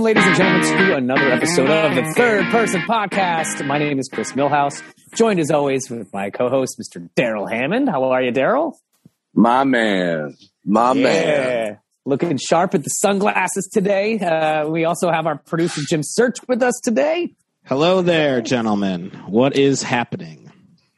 Welcome, ladies and gentlemen, to another episode of the Third Person Podcast. My name is Chris Millhouse, joined as always with my co-host, Mr. Darrell Hammond. How are you, Darrell? My man, my man. Looking sharp at the sunglasses today. Uh, we also have our producer, Jim Search, with us today. Hello there, gentlemen. What is happening?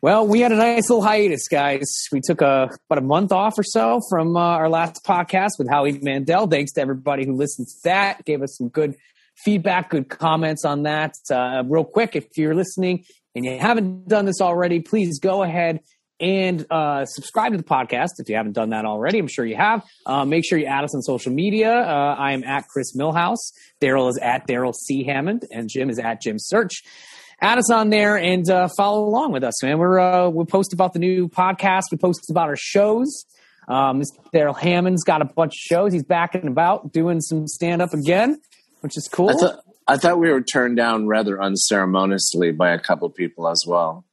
Well, we had a nice little hiatus, guys. We took a, about a month off or so from uh, our last podcast with Howie Mandel. Thanks to everybody who listened to that, gave us some good feedback, good comments on that. Uh, real quick, if you're listening and you haven't done this already, please go ahead and uh, subscribe to the podcast if you haven't done that already. I'm sure you have. Uh, make sure you add us on social media. Uh, I am at Chris Millhouse. Darrell is at Daryl C. Hammond, and Jim is at Jim Search add us on there and uh, follow along with us, man. We're uh, we post about the new podcast. We post about our shows. Um, Mr. Darrell Hammond's got a bunch of shows. He's back and about doing some stand up again, which is cool. I thought, I thought we were turned down rather unceremoniously by a couple people as well.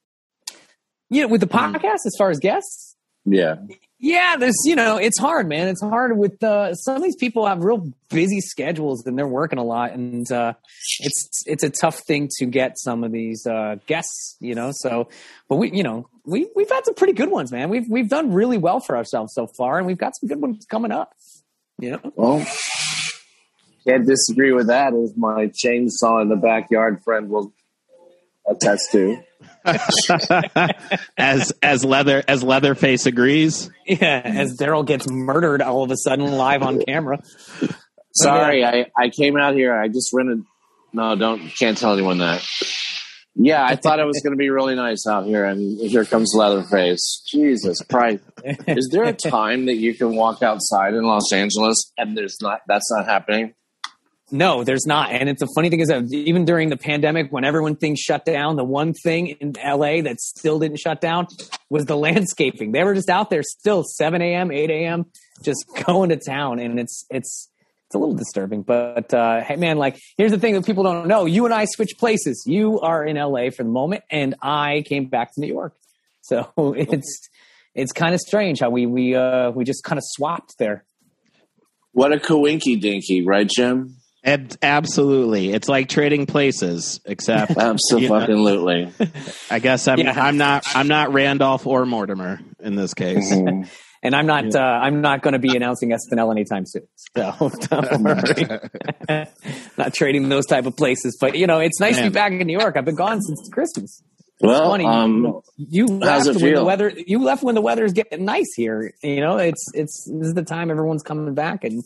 Yeah, with the podcast, as far as guests. Yeah. Yeah, there's you know it's hard, man. It's hard with uh, some of these people have real busy schedules and they're working a lot, and uh, it's it's a tough thing to get some of these uh, guests, you know. So, but we you know we we've had some pretty good ones, man. We've we've done really well for ourselves so far, and we've got some good ones coming up. You know. Well, can't disagree with that. As my chainsaw in the backyard friend will attest to. as as leather as Leatherface agrees. Yeah, as Darrell gets murdered all of a sudden live on camera. Sorry, I, I came out here. I just rented. No, don't can't tell anyone that. Yeah, I thought it was going to be really nice out here, and here comes Leatherface. Jesus Christ! Is there a time that you can walk outside in Los Angeles and there's not? That's not happening. No, there's not. And it's the funny thing is that even during the pandemic, when everyone things shut down, the one thing in LA that still didn't shut down was the landscaping. They were just out there still 7 a.m., 8 a.m., just going to town. And it's, it's, it's a little disturbing, but, uh, hey man, like, here's the thing that people don't know. You and I switch places. You are in LA for the moment and I came back to New York. So it's, it's kind of strange how we, we, uh, we just kind of swapped there. What a coinky dinky, right, Jim? Ab- absolutely, it's like trading places, except absolutely. You know, I guess I'm yeah. I'm not I'm not Randolph or Mortimer in this case, mm-hmm. and I'm not uh, I'm not going to be announcing SNL anytime soon. So don't worry, not trading those type of places. But you know, it's nice Man. to be back in New York. I've been gone since Christmas. Well, funny. Um, you left when feel? the weather. You left when the weather is getting nice here. You know, it's it's this is the time everyone's coming back, and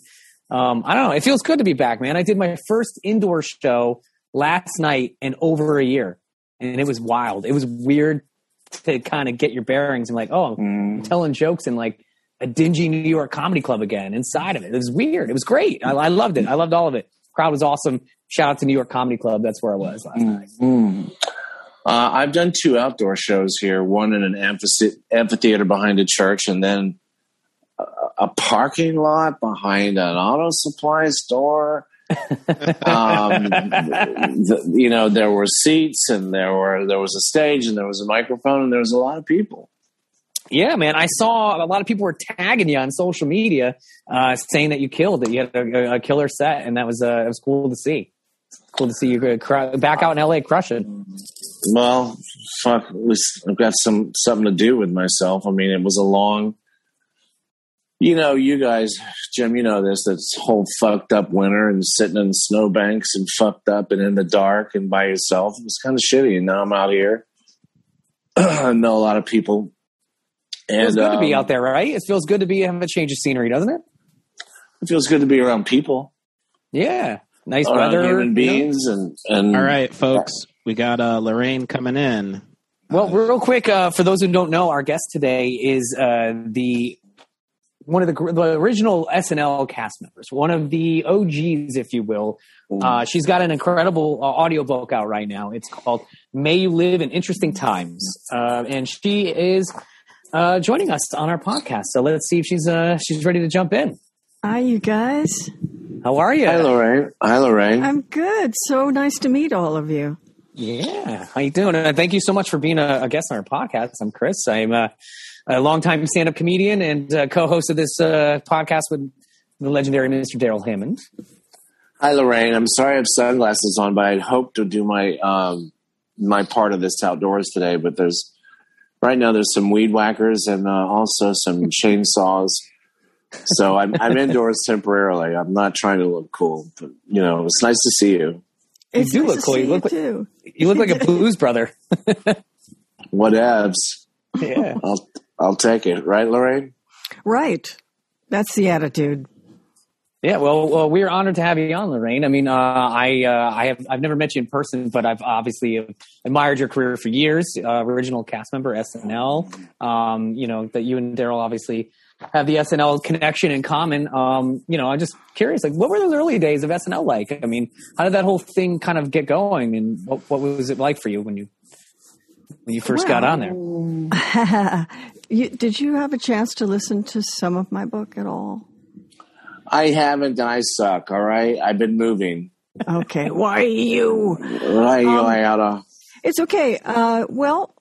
um, I don't know. It feels good to be back, man. I did my first indoor show last night in over a year, and it was wild. It was weird to kind of get your bearings and like, oh, mm. I'm telling jokes in like a dingy New York comedy club again inside of it. It was weird. It was great. I, I loved it. I loved all of it. Crowd was awesome. Shout out to New York Comedy Club. That's where I was last mm. night. Mm. Uh, I've done two outdoor shows here. One in an amphitheater behind a church, and then a parking lot behind an auto supply store. um, the, you know, there were seats and there were there was a stage and there was a microphone and there was a lot of people. Yeah, man, I saw a lot of people were tagging you on social media, uh, saying that you killed that you had a, a, killer set, and that was uh, it was cool to see. Cool to see you back out in LA crushing. Well, fuck, I've got some something to do with myself. I mean, it was a long you know, you guys, Jim, you know this, this whole fucked up winter and sitting in snowbanks and fucked up and in the dark and by yourself. It was kind of shitty. And now I'm out here. I know a lot of people. And, it feels good um, to be um, out there, right? It feels good to be have a change of scenery, doesn't it? It feels good to be around people. Yeah. Nice weather. Human beings you know? and, and. All right, folks. We got uh, Laraine coming in. Well, real quick, uh, for those who don't know, our guest today is uh, the one of the, the original SNL cast members, one of the OGs, if you will. Uh, she's got an incredible uh, audiobook out right now. It's called May You Live in Interesting Times. Uh, and she is uh, joining us on our podcast. So let's see if she's uh, she's ready to jump in. Hi, you guys. How are you? Hi, Laraine. Hi, Laraine. I'm good. So nice to meet all of you. Yeah. How you doing? And thank you so much for being a, a guest on our podcast. I'm Chris. I'm uh, a longtime stand-up comedian and uh, co-host of this uh, podcast with the legendary Mr. Darrell Hammond. Hi, Laraine. I'm sorry I have sunglasses on, but I'd hoped to do my um, my part of this outdoors today. But there's right now there's some weed whackers and uh, also some chainsaws. So I'm, I'm indoors temporarily. I'm not trying to look cool, but you know it's nice to see you. You do look cool. You look like too. you look like a blues brother. Whatevs. Yeah. I'll I'll take it. Right, Laraine? Right. That's the attitude. Yeah, well, well, we're honored to have you on, Laraine. I mean, uh, I, uh, I have, I've never met you in person, but I've obviously admired your career for years. Uh, original cast member, SNL. Um, you know that you and Darrell obviously have the SNL connection in common. Um, you know, I'm just curious, like, what were those early days of SNL like? I mean, how did that whole thing kind of get going, and what, what was it like for you when you when you first got on there? you, did you have a chance to listen to some of my book at all? I haven't. I suck. All right. I've been moving. Okay. Why you? Right, um, I oughta. It's okay. Uh, well,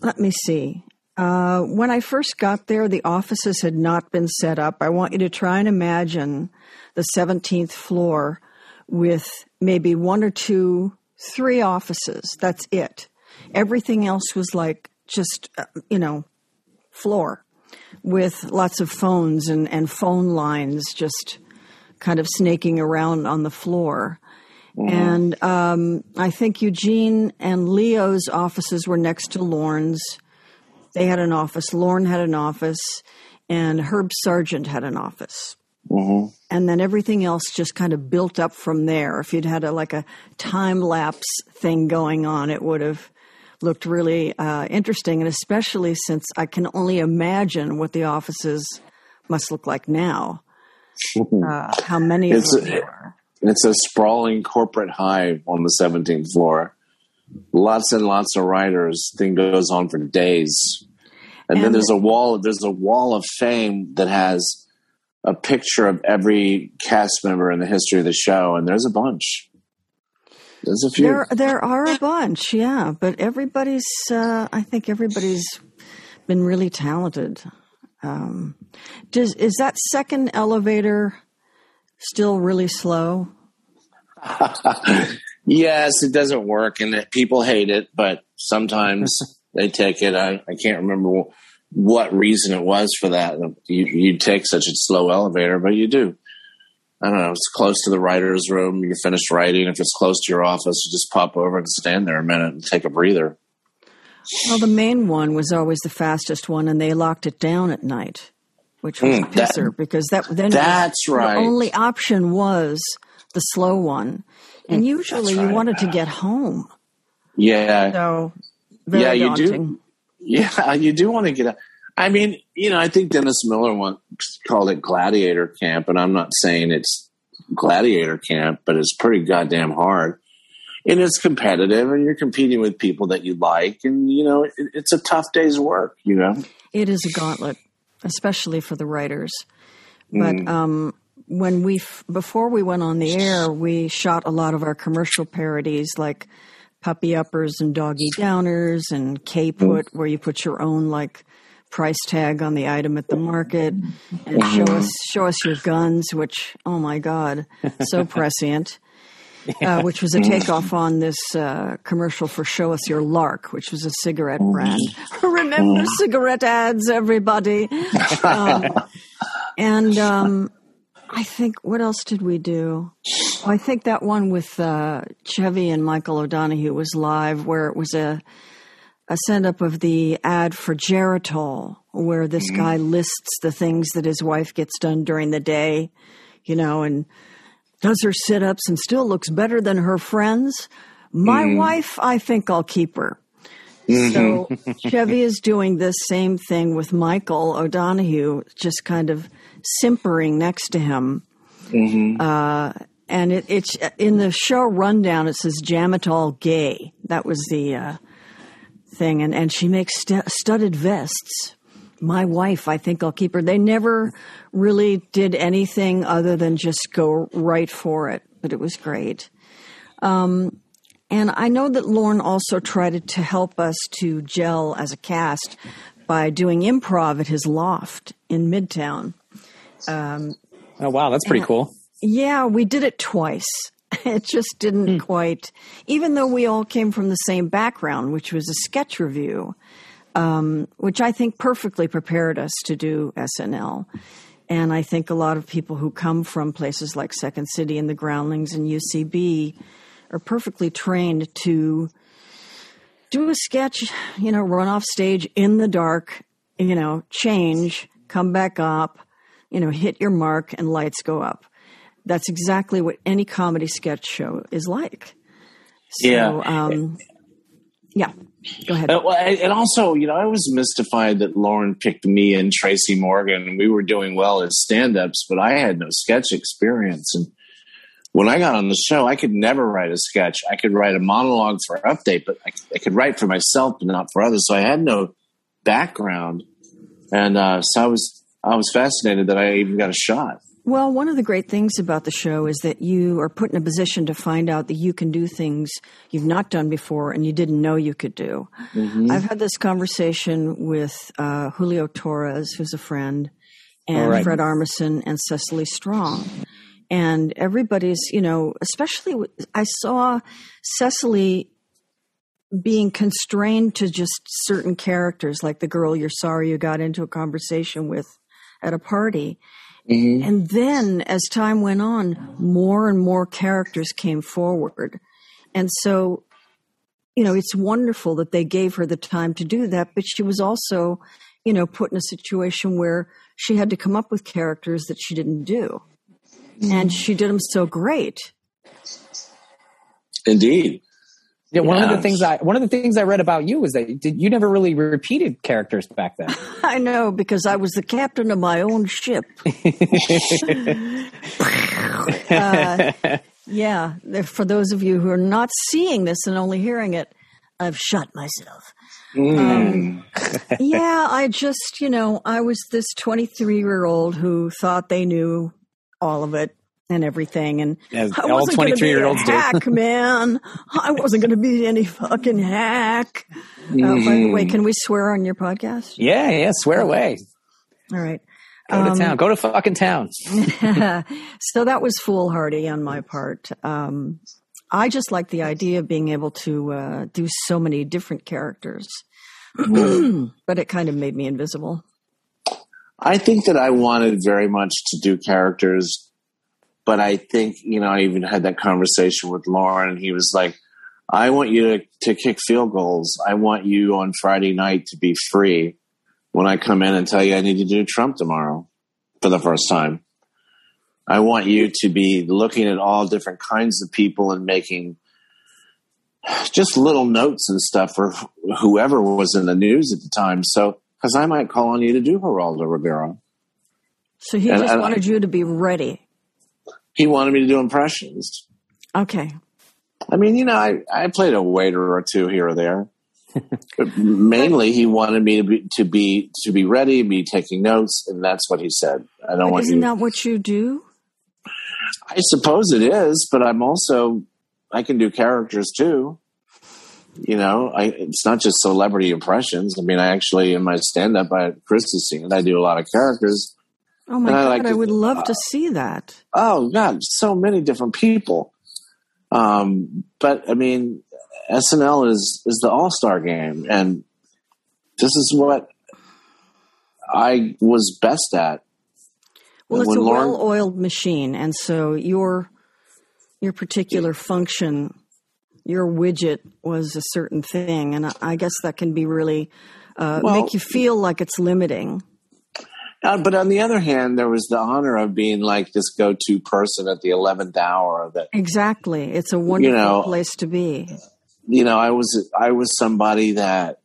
let me see. Uh, when I first got there, the offices had not been set up. I want you to try and imagine the 17th floor with maybe one or two, three offices. That's it. Everything else was like just, uh, you know, floor with lots of phones and, and phone lines just kind of snaking around on the floor. Mm-hmm. And um, I think Eugene and Leo's offices were next to Lorne's. They had an office. Lorne had an office, and Herb Sargent had an office. Mm-hmm. And then everything else just kind of built up from there. If you'd had a, like a time lapse thing going on, it would have looked really uh, interesting, and especially since I can only imagine what the offices must look like now. Uh, how many of it's them a, are. It's a sprawling corporate hive on the 17th floor. Lots and lots of writers. Thing goes on for days, and, and then there's a wall. There's a wall of fame that has a picture of every cast member in the history of the show, and there's a bunch. There's a few. There, there are a bunch, yeah. But everybody's, uh, I think everybody's been really talented. Um, does is that second elevator still really slow? yes, it doesn't work, and it, people hate it. But sometimes they take it. I, I can't remember what reason it was for that. You you take such a slow elevator, but you do. I don't know, it's close to the writer's room. You're finished writing. If it's close to your office, you just pop over and stand there a minute and take a breather. Well, the main one was always the fastest one, and they locked it down at night, which was mm, a pisser that, because that then that's right. The only option was the slow one, and hmm, usually right. you wanted to get home. Yeah. So yeah, you daunting. do. Yeah, you do want to get out. I mean, you know, I think Dennis Miller once called it gladiator camp, and I'm not saying it's gladiator camp, but it's pretty goddamn hard. And it's competitive, and you're competing with people that you like, and you know, it, it's a tough day's work. You know, it is a gauntlet, especially for the writers. But mm. um, when we before we went on the air, we shot a lot of our commercial parodies, like puppy uppers and doggy downers, and K put, mm. where you put your own like price tag on the item at the market and show us show us your guns, which oh my god, so prescient. Uh, which was a takeoff on this uh, commercial for "Show Us Your Lark," which was a cigarette brand. Remember cigarette ads, everybody. Um, and um, I think what else did we do? Oh, I think that one with uh, Chevy and Michael O'Donoghue was live, where it was a a send up of the ad for Geritol, where this mm-hmm. guy lists the things that his wife gets done during the day, you know, and does her sit ups and still looks better than her friends. My mm-hmm. wife, I think I'll keep her. Mm-hmm. So Chevy is doing this same thing with Michael O'Donoghue, just kind of simpering next to him. Mm-hmm. Uh, and it, it's in the show rundown. It says Jamatol gay. That was the uh, thing, and, and she makes st- studded vests. My wife, I think I'll keep her. They never really did anything other than just go right for it, but it was great. Um, and I know that Lorne also tried to help us to gel as a cast by doing improv at his loft in Midtown. Um, oh wow, that's pretty cool. Yeah, we did it twice. It just didn't hmm. quite, even though we all came from the same background, which was a sketch revue, um, which I think perfectly prepared us to do SNL. And I think a lot of people who come from places like Second City and the Groundlings and UCB are perfectly trained to do a sketch, you know, run off stage in the dark, you know, change, come back up, you know, hit your mark and lights go up. That's exactly what any comedy sketch show is like. So, yeah. Um, yeah. Go ahead. Uh, and also, you know, I was mystified that Lorne picked me and Tracy Morgan. We were doing well as stand-ups, but I had no sketch experience. And when I got on the show, I could never write a sketch. I could write a monologue for update, but I, I could write for myself, but not for others. So I had no background, and uh, so I was I was fascinated that I even got a shot. Well, one of the great things about the show is that you are put in a position to find out that you can do things you've not done before and you didn't know you could do. Mm-hmm. I've had this conversation with uh, Julio Torres, who's a friend, and right. Fred Armisen and Cecily Strong. And everybody's, you know, especially I saw Cecily being constrained to just certain characters, like the girl you're sorry you got into a conversation with at a party Mm-hmm. And then as time went on, more and more characters came forward. And so, you know, it's wonderful that they gave her the time to do that, but she was also, you know, put in a situation where she had to come up with characters that she didn't do. Mm-hmm. And she did them so great. Indeed. Yeah, one of the things I one of the things I read about you was that did, you never really repeated characters back then. I know because I was the captain of my own ship. uh, yeah, for those of you who are not seeing this and only hearing it, I've shot myself. Mm. Um, yeah, I just you know I was this twenty three year old who thought they knew all of it and everything. And As I all 23 year olds hack, do. man. I wasn't going to be any fucking hack. Mm. Uh, by the way, mm. can we swear on your podcast? Yeah, yeah, swear away. All right. Go um, to town. Go to fucking town. so that was foolhardy on my part. Um, I just like the idea of being able to uh, do so many different characters, but it kind of made me invisible. I think that I wanted very much to do characters but I think, you know, I even had that conversation with Lorne and he was like, I want you to, to kick field goals. I want you on Friday night to be free when I come in and tell you I need to do Trump tomorrow for the first time. I want you to be looking at all different kinds of people and making just little notes and stuff for whoever was in the news at the time. So, because I might call on you to do Geraldo Rivera. So he and, just and wanted I, you to be ready he wanted me to do impressions. Okay. I mean, you know, I, I played a waiter or two here or there. but mainly he wanted me to be to be to be ready, be taking notes, and that's what he said. I don't but want isn't you that what you do? I suppose it is, but I'm also I can do characters too. You know, I it's not just celebrity impressions. I mean, I actually in my stand up at Christmas scene, I do a lot of characters Oh my god, I, like I would love uh, to see that. Oh god, so many different people. Um, but I mean, SNL is is the All Star game, and this is what I was best at. Well, it's a Lorne, well-oiled machine, and so your your particular function, your widget was a certain thing, and I, I guess that can be really uh, well, make you feel like it's limiting. Uh, but on the other hand, there was the honor of being like this go-to person at the eleventh hour. Of that exactly, it's a wonderful you know, place to be. You know, I was I was somebody that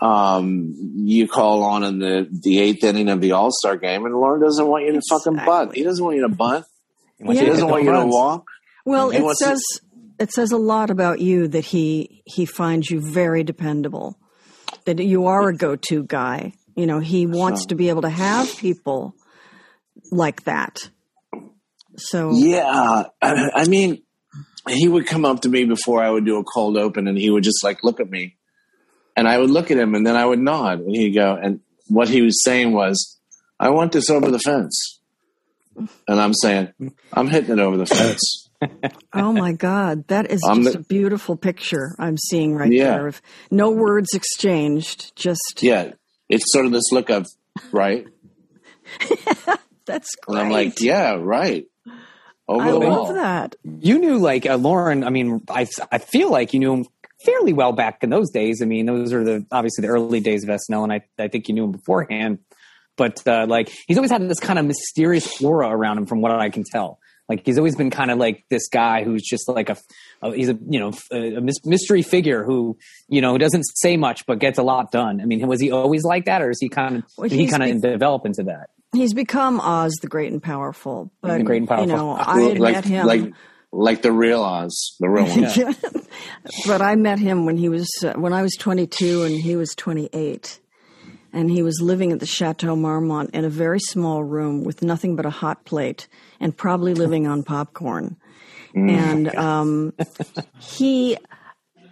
um, you call on in the the eighth inning of the All Star game, and Lorne doesn't want you to exactly. fucking bunt. He doesn't want you to bunt. He, yeah. doesn't want you to walk. Well, he it says to- it says a lot about you that he he finds you very dependable. That you are a go to guy you know, he wants so. to be able to have people like that. So yeah, I mean, he would come up to me before I would do a cold open, and he would just like look at me, and I would look at him, and then I would nod, and he'd go, and what he was saying was, "I want this over the fence." and I'm saying I'm hitting it over the fence. Oh my God, that is I'm just the- a beautiful picture I'm seeing right Yeah. there. Of no words exchanged, just Yeah, it's sort of this look of right, that's great. and. I'm like, yeah, right, over I the love wall. that. You knew like uh, Lorne. I mean, I I feel like you knew him fairly well back in those days. I mean, those are the obviously the early days of SNL, and I I think you knew him beforehand. But uh, like he's always had this kind of mysterious aura around him, from what I can tell. Like he's always been kind of like this guy who's just like a, a he's a you know a, a mystery figure who you know doesn't say much but gets a lot done. I mean, was he always like that, or is he kind of Well, he he's kind be- of develop into that? He's become Oz the Great and Powerful, but The Great and Powerful. you know, I had like, met him. like like the real Oz, the real one. but I met him when he was uh, when I was 22 and he was 28, and he was living at the Chateau Marmont in a very small room with nothing but a hot plate and probably living on popcorn. and um, he,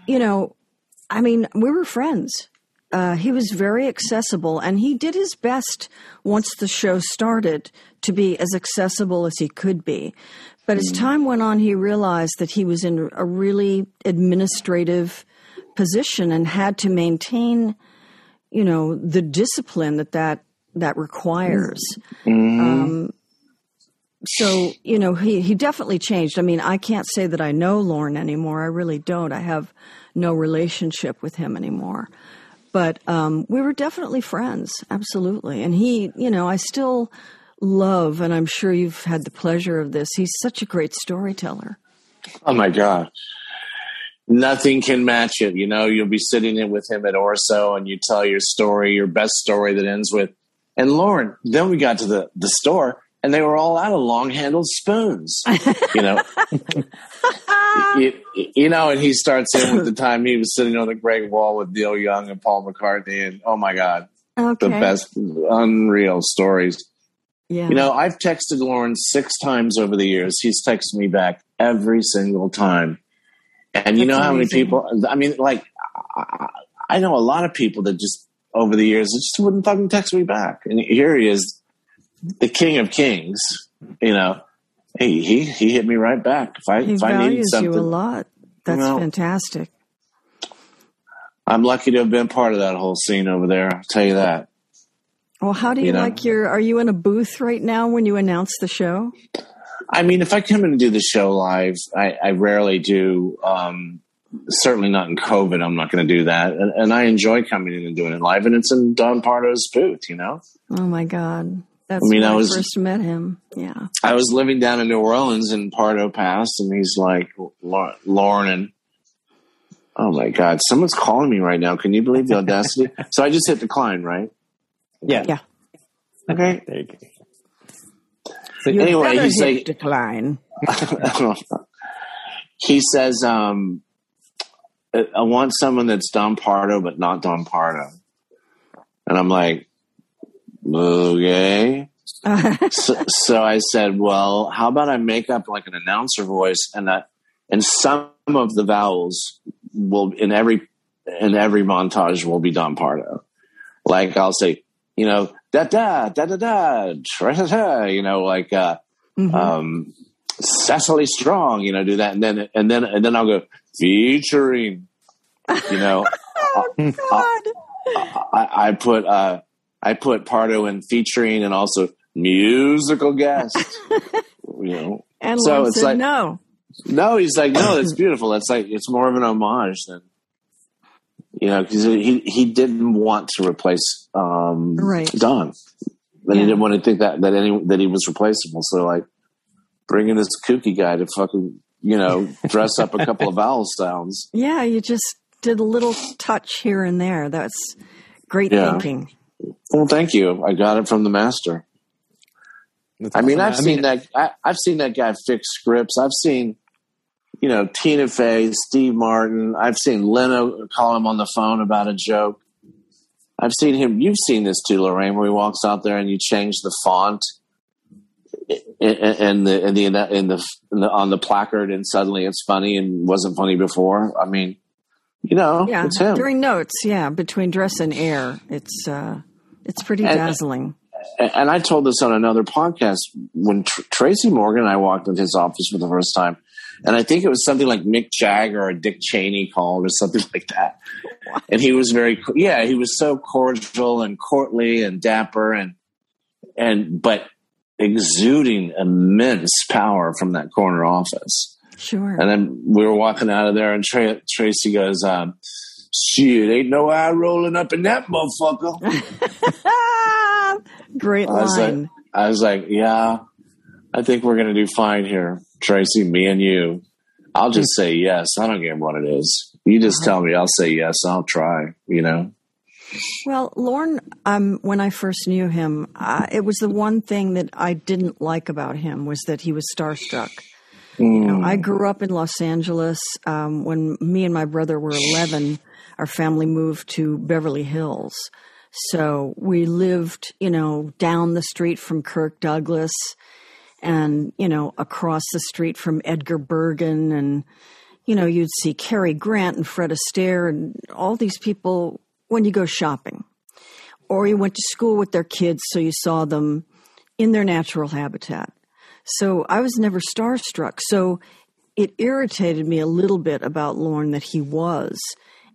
you know, I mean, we were friends. Uh, he was very accessible, and he did his best once the show started to be as accessible as he could be. But as time went on, he realized that he was in a really administrative position and had to maintain, you know, the discipline that that, that requires. Um, so you know he he definitely changed. I mean, I can't say that I know Lorne anymore. I really don't. I have no relationship with him anymore. But um, we were definitely friends, absolutely. And he, you know, I still love, and I'm sure you've had the pleasure of this. He's such a great storyteller. Oh my god. Nothing can match it. You know, you'll be sitting in with him at Orso and you tell your story, your best story that ends with, and Lorne, then we got to the, the store and they were all out of long handled spoons. You know, you, you know, and he starts in with the time he was sitting on the Great Wall with Neil Young and Paul McCartney. And oh my God, Okay. the best, unreal stories. Yeah. You know, I've texted Lorne six times over the years. He's texted me back every single time. And you That's know how many people, I mean, like, I, I know a lot of people that just over the years just wouldn't fucking text me back. And here he is, the king of kings, you know. He, he, he hit me right back. If I, he if I needed values you a lot. That's Well, fantastic. I'm lucky to have been part of that whole scene over there. I'll tell you that. Well, how do you, you know. like your? Are you in a booth right now when you announce the show? I mean, if I come in and do the show live, I, I rarely do. Um, certainly not in COVID. I'm not going to do that, and, and I enjoy coming in and doing it live. And it's in Don Pardo's booth. You know, Oh my God, that's I mean, when I I, was- first met him. Yeah. I was living down in New Orleans, and Pardo passed, and he's like, "Lau- Lauren, and oh my God, someone's calling me right now. Can you believe the audacity? so I just hit decline, right? Yeah. Yeah. Okay. There you go. So, You Anyway, he's like- decline. he says, um, I I want someone that's Don Pardo, but not Don Pardo. And I'm like, okay. so, so I said, well, how about I make up like an announcer voice and that, and some of the vowels will in every, in every montage will be Don Pardo. Like I'll say, you know, da da da da da, tra ta ta, you know, like, uh, Mhm. um, Cecily Strong, you know, do that, and then and then and then I'll go featuring, you know, oh, God. I, I put uh, I put Pardo in featuring and also musical guest, you know. And So Lon it's like- no. No, he's like, no, that's beautiful. That's like it's more of an homage than, you know, because he he didn't want to replace um, Right. Don, but he didn't want to think that that any that he was replaceable. So like, bringing this kooky guy to fucking you know dress up a couple of vowel sounds. Yeah, you just did a little touch here and there. That's great Yeah. thinking. Well, thank you. I got it from the master. that's I mean, awesome. I've seen that. I, I've seen that guy fix scripts. I've seen, you know, Tina Fey, Steve Martin. I've seen Leno call him on the phone about a joke. I've seen him. You've seen this too, Laraine, where he walks out there and you change the font and the and the in the, in the, in the on the placard, and suddenly it's funny and wasn't funny before. I mean, you know, Yeah, it's him. during notes. Yeah, between dress and air, it's uh, it's pretty And- dazzling. and I told this on another podcast when Tr- Tracy Morgan and I walked into his office for the first time, and I think it was something like Mick Jagger or Dick Cheney called or something like that. And he was very, yeah, he was so cordial and courtly and dapper and and but exuding immense power from that corner office. Sure. And then we were walking out of there, and Tra- Tracy goes, um, "Shit, ain't no eye rolling up in that motherfucker." Great I was like, line. I was like, "Yeah, I think we're gonna do fine here, Tracy, me and you. I'll just say yes. I don't care what it is. You just tell me. I'll say yes. I'll try. You know." Well, Lorne, um, when I first knew him, uh, it was the one thing that I didn't like about him was that he was starstruck. You know, I grew up in Los Angeles. Um, when me and my brother were 11, our family moved to Beverly Hills. So we lived, you know, down the street from Kirk Douglas and, you know, across the street from Edgar Bergen. And, you know, you'd see Cary Grant and Fred Astaire and all these people when you go shopping. Or you went to school with their kids, so you saw them in their natural habitat. So I was never starstruck. So it irritated me a little bit about Lorne that he was.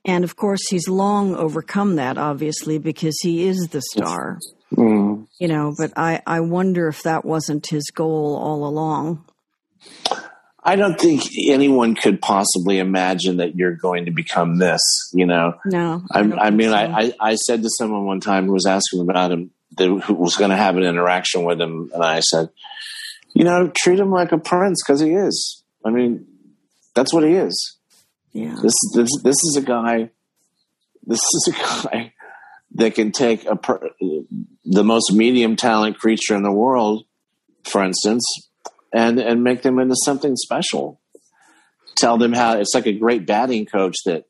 And of course, he's long overcome that, obviously, because he is the star. Mm. You know, but I, I wonder if that wasn't his goal all along. I don't think anyone could possibly imagine that you're going to become this. You know, No. I, don't I mean, so. I, I, I said to someone one time who was asking about him, that, who was going to have an interaction with him, and I said, you know, treat him like a prince because he is. I mean, that's what he is. yeah. This this this is a guy. This is a guy that can take a per, the most medium talent creature in the world, for instance, and and make them into something special. Tell them how it's like a great batting coach that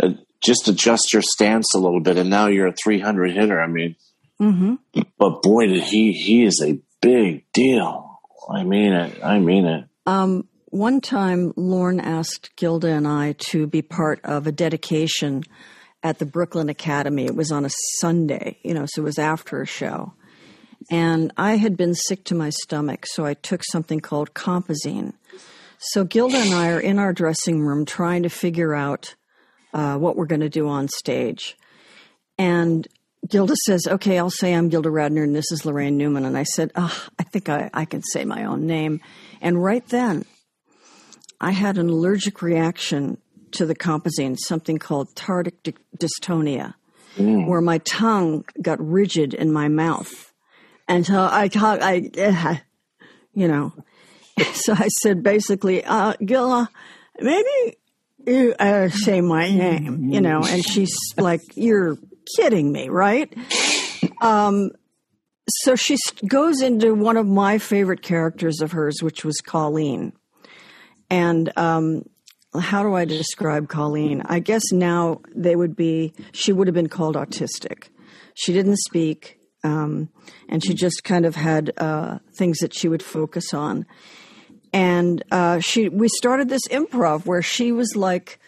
uh, just adjust your stance a little bit, and now you're a 300 hitter. I mean, hmm but boy, did he he is a big deal. I mean it. I mean it. Um, one time, Lorne asked Gilda and I to be part of a dedication at the Brooklyn Academy. It was on a Sunday, you know, so it was after a show. And I had been sick to my stomach, so I took something called Compazine. So Gilda and I are in our dressing room trying to figure out uh, what we're going to do on stage. And Gilda says, okay, I'll say I'm Gilda Radner and this is Laraine Newman. And I said, oh, I think I, I can say my own name. And right then, I had an allergic reaction to the compazine, something called tardive dy- dystonia, where my tongue got rigid in my mouth. And so I talk, I, eh, you know, so I said basically, uh, Gilda, maybe you uh, say my name, you know, and she's like, you're kidding me, right? Um, so she goes into one of my favorite characters of hers, which was Colleen. And um, how do I describe Colleen? I guess now they would be, she would have been called autistic. She didn't speak, um, and she just kind of had uh, things that she would focus on. And uh, she, we started this improv where she was like,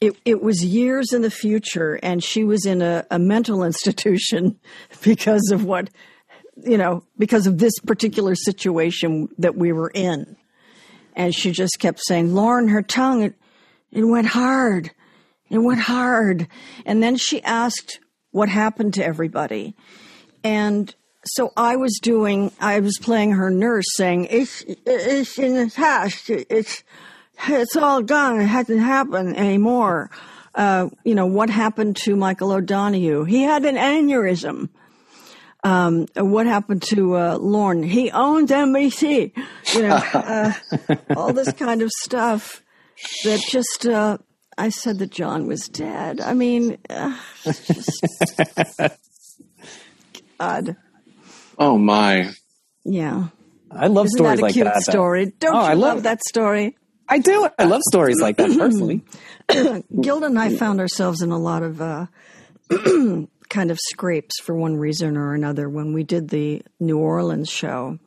it, it was years in the future, and she was in a, a mental institution because of what, you know, because of this particular situation that we were in. And she just kept saying, Lauren, her tongue, it, went hard. It went hard. And then she asked what happened to everybody. And so I was doing, I was playing her nurse saying, it's, it's in the past. It's, it's all gone. It hasn't happened anymore. Uh, you know, what happened to Michael O'Donoghue? He had an aneurysm. Um, what happened to uh, Lorne? He owns NBC. You know, uh, all this kind of stuff that just. Uh, I said that John was dead. I mean, uh, just, God, Oh my! yeah. I love Isn't stories that a like cute that. though. story? Don't Oh, you I love, love- that story? I do. I love stories like that personally. Gilda and I found ourselves in a lot of uh, kind of scrapes for one reason or another when we did the New Orleans show.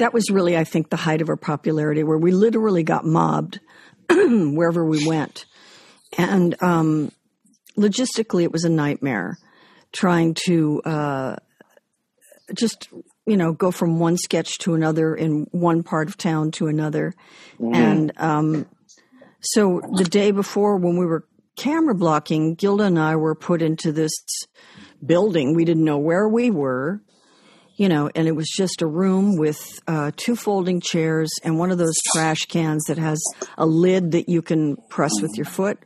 That was really, I think, the height of our popularity, where we literally got mobbed wherever we went. And um, logistically, it was a nightmare trying to uh, just you know go from one sketch to another in one part of town to another, Mm-hmm. and um, so the day before when we were camera blocking, Gilda and I were put into this building. We didn't know where we were, you know, and it was just a room with uh, two folding chairs and one of those trash cans that has a lid that you can press with your foot.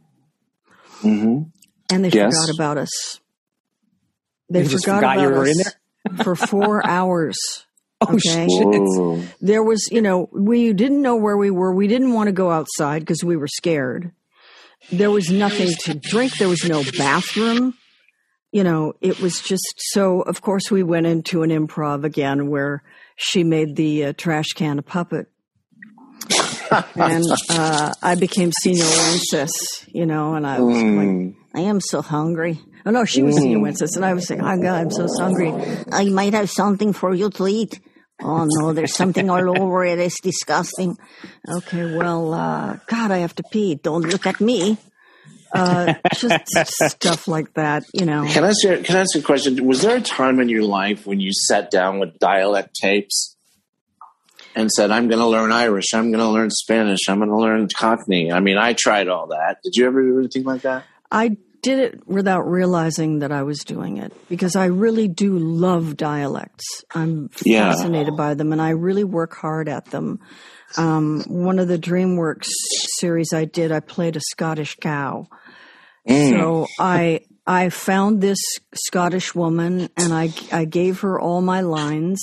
hmm And they Yes. forgot about us. They You just forgot, forgot you about were in us for four hours. Oh, Okay. shit. Whoa. There was, you know, we didn't know where we were. We didn't want to go outside because we were scared. There was nothing to drink. There was no bathroom. You know, it was just so, of course, we went into an improv again where she made the uh, trash can a puppet. and uh, I became Señor Wences, you know, and I was like, Mm. I am so hungry. Oh no, she was Señor Wences, and I was saying, oh God, I'm so hungry. I might have something for you to eat. Oh no, there's something all over it. It's disgusting. Okay, well, uh, God, I have to pee. Don't look at me. Uh, just stuff like that, you know. Can I ask you? Can I ask you a question? Was there a time in your life when you sat down with dialect tapes and said, "I'm going to learn Irish. I'm going to learn Spanish. I'm going to learn Cockney"? I mean, I tried all that. Did you ever do anything like that? I did it without realizing that I was doing it because I really do love dialects. I'm Yeah. fascinated by them and I really work hard at them. Um, one of the DreamWorks series I did, I played a Scottish cow. So I I found this Scottish woman and I I gave her all my lines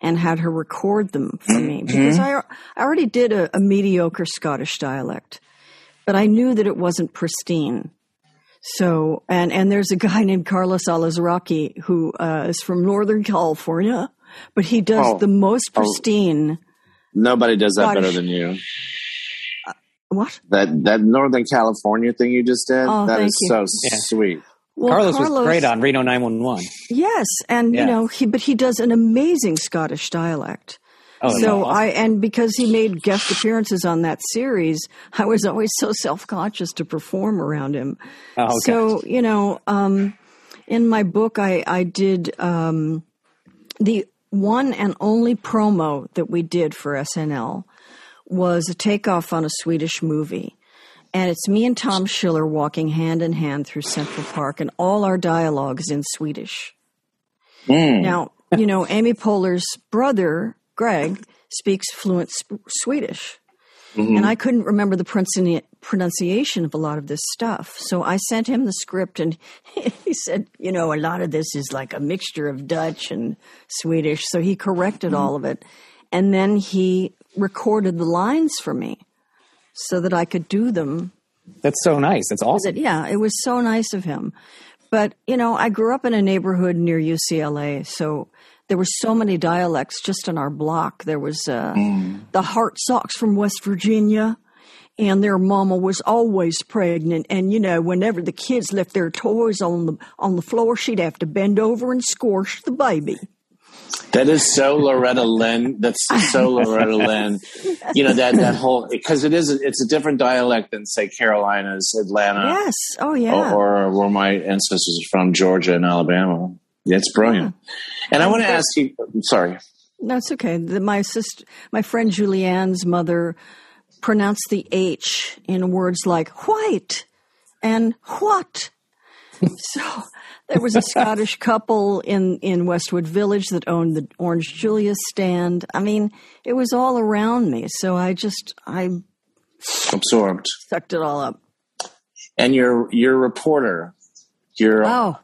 and had her record them for me because I I already did a, a mediocre Scottish dialect, but I knew that it wasn't pristine. So and and there's a guy named Carlos Alazraqui who uh, is from Northern California, but he does Oh. the most pristine. Nobody does that Scottish. better than you. What? That that Northern California thing you just did. Oh, that thank is you. so Yeah. sweet. Well, Carlos, was great on Reno 911. Yes, and Yeah. you know he, but he does an amazing Scottish dialect. Oh, so no. I and because he made guest appearances on that series, I was always so self conscious to perform around him. Oh, okay. So you know, um, in my book, I I did um, the one and only promo that we did for SNL was a takeoff on a Swedish movie. And it's me and Tom Schiller walking hand in hand through Central Park, and all our dialogue is in Swedish. Mm. Now, you know, Amy Poehler's brother, Greg, speaks fluent sp- Swedish. And I couldn't remember the pronunci- pronunciation of a lot of this stuff. So I sent him the script and he said, you know, a lot of this is like a mixture of Dutch and Swedish. So he corrected all of it. And then he recorded the lines for me so that I could do them That's so nice. That's awesome. yeah, it was so nice of him. But you know, I grew up in a neighborhood near UCLA, so there were so many dialects just in our block. There was uh, the Hart Sox from West Virginia, and their mama was always pregnant. And you know, whenever the kids left their toys on the on the floor, she'd have to bend over and squash the baby. That is so Loretta Lynn. That's so Loretta Lynn. You know that that whole because it is it's a different dialect than say Carolinas, Atlanta, yes, oh yeah. or, or where my ancestors are from, Georgia and Alabama. Yeah, it's brilliant. And I want to ask you. Sorry. That's okay. The, my sister, my friend Julianne's mother pronounced the H in words like white and what. so there was a Scottish couple in, in Westwood Village that owned the Orange Julius stand. I mean, it was all around me. So I just, I Absorbed. sucked it all up. And you're you're a reporter. You're Oh,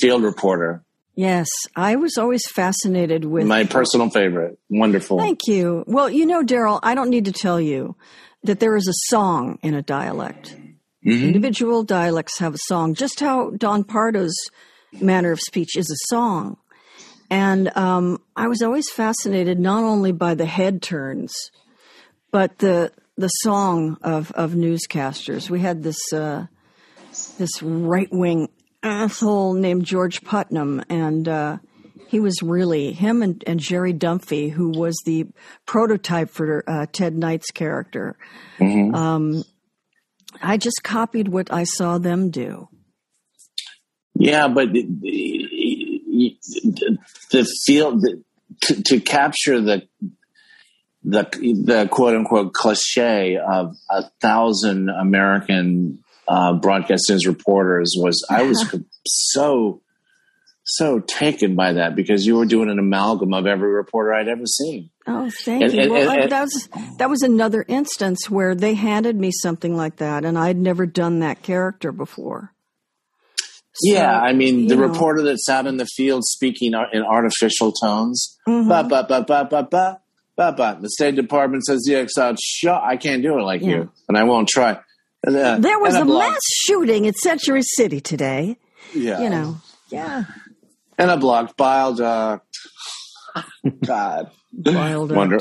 field reporter. yes. I was always fascinated with My personal favorite. Wonderful. Thank you. Well, you know, Darrell, I don't need to tell you that there is a song in a dialect. Individual dialects have a song, just how Don Pardo's manner of speech is a song. And um, I was always fascinated not only by the head turns, but the the song of, of newscasters. We had this uh, this right wing asshole named George Putnam, and uh, he was really him and, and Jerry Dunphy, who was the prototype for uh, Ted Knight's character. Um, I just copied what I saw them do. Yeah, but the feel to, to capture the the the quote unquote cliche of a thousand American uh, broadcast news reporters was I was so so taken by that because you were doing an amalgam of every reporter I'd ever seen. Oh, thank and, you. And, well, and, that was that was another instance where they handed me something like that, and I'd never done that character before. So, yeah, I mean, the know. reporter that's out in the field speaking in artificial tones. Mm-hmm. Ba, ba, ba, ba, ba, ba, ba, ba. The State Department says, yeah, shut. I can't do it like yeah. you, and I won't try. Uh, there was a, a mass shooting at Century City today. Yeah. You know, yeah. And a blocked bile duct. God. Bile duct. Wonder,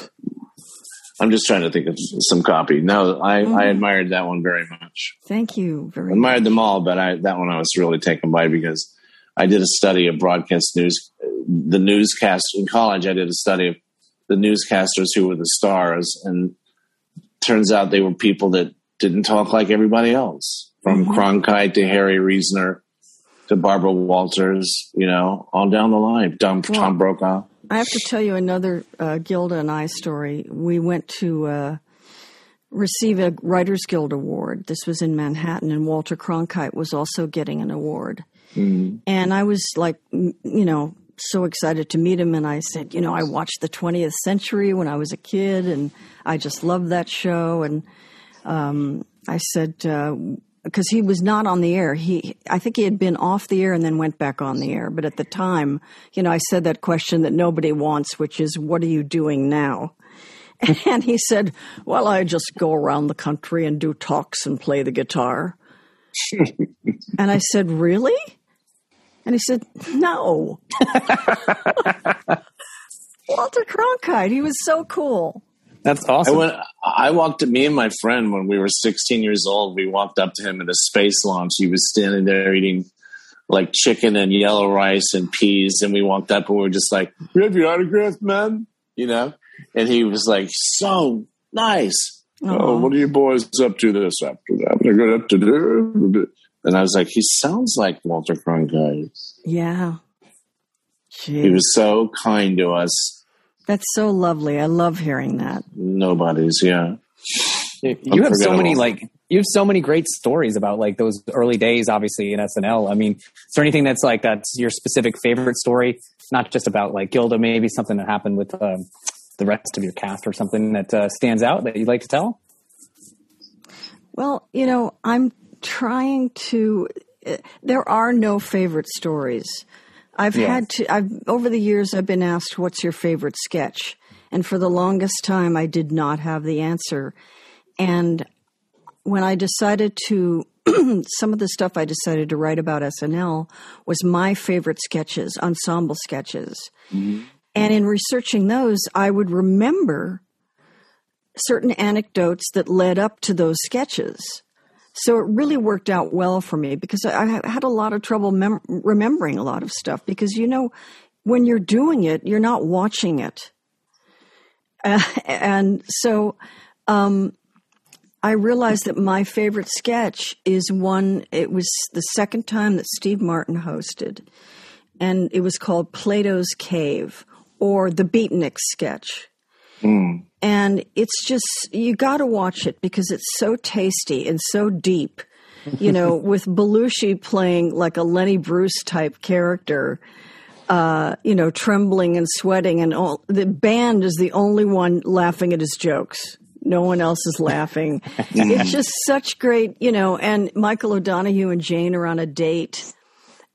I'm just trying to think of some copy. No, I, mm. I admired that one very much. Thank you very I admired much. them all, but I, that one I was really taken by because I did a study of broadcast news, the newscast in college. I did a study of the newscasters who were the stars, and turns out they were people that didn't talk like everybody else, from mm-hmm. Cronkite to Harry Reasoner to Barbara Walters, you know, all down the line. Tom, well, Tom Brokaw. I have to tell you another uh, Gilda and I story. We went to uh, receive a Writers Guild award. This was in Manhattan, and Walter Cronkite was also getting an award. Mm-hmm. And I was like, you know, so excited to meet him. And I said, you know, I watched the 20th Century when I was a kid, and I just loved that show. And um, I said, uh, because he was not on the air. He, I think he had been off the air and then went back on the air. But at the time, you know, I said that question that nobody wants, which is, "What are you doing now?" And he said, "Well, I just go around the country and do talks and play the guitar." and I said, "Really?" And he said, "No." Walter Cronkite, he was so cool. That's awesome. I went. I walked to me and my friend when we were 16 years old. We walked up to him at a space launch. He was standing there eating like chicken and yellow rice and peas, and we walked up and we were just like, "We have your autograph, man," you know. And he was like, "So nice." Oh, what are you boys up to this after that? What are you up to do? And I was like, he sounds like Walter Cronkite. Yeah. Jeez. He was so kind to us that's so lovely. I love hearing that. Nobody's, yeah. You have so many like you have so many great stories about like those early days, obviously in SNL. I mean, is there anything that's like that's your specific favorite story? Not just about like Gilda, maybe something that happened with um, the rest of your cast or something that uh, stands out that you'd like to tell. Well, you know, I'm trying to. Uh, there are no favorite stories. I've yeah. had to, I've, over the years, I've been asked, what's your favorite sketch? And for the longest time, I did not have the answer. And when I decided to, some of the stuff I decided to write about SNL was my favorite sketches, ensemble sketches. Mm-hmm. And in researching those, I would remember certain anecdotes that led up to those sketches. So it really worked out well for me because I had a lot of trouble mem- remembering a lot of stuff because, you know, when you're doing it, you're not watching it. Uh, and so um, I realized that my favorite sketch is one, it was the second time that Steve Martin hosted, and it was called Plato's Cave or the Beatnik sketch. Mm. And it's just, you got to watch it because it's so tasty and so deep. You know, with Belushi playing like a Lenny Bruce type character, uh, you know, trembling and sweating, and all, the band is the only one laughing at his jokes. No one else is laughing. it's just such great, you know. And Michael O'Donoghue and Jane are on a date,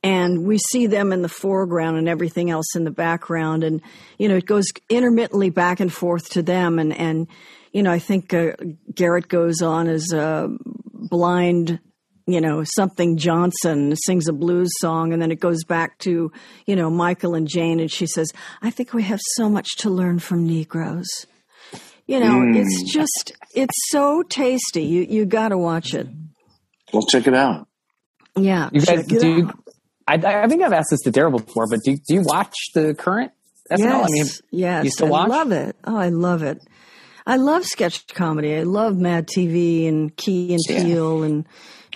and we see them in the foreground and everything else in the background. And you know it goes intermittently back and forth to them. And and you know i think uh, garrett goes on as a blind you know something johnson sings a blues song. And then it goes back to you know michael and jane. And she says i think we have so much to learn from negroes. You know mm. it's just it's so tasty. You you got to watch it. Well check it out. Yeah you guys do you, I, I think I've asked this to Darrell before, but do, do you watch the current SNL? Yes, I mean, yes, you still watch? I love it. Oh, I love it. I love sketch comedy. I love Mad TV and Key and Peele and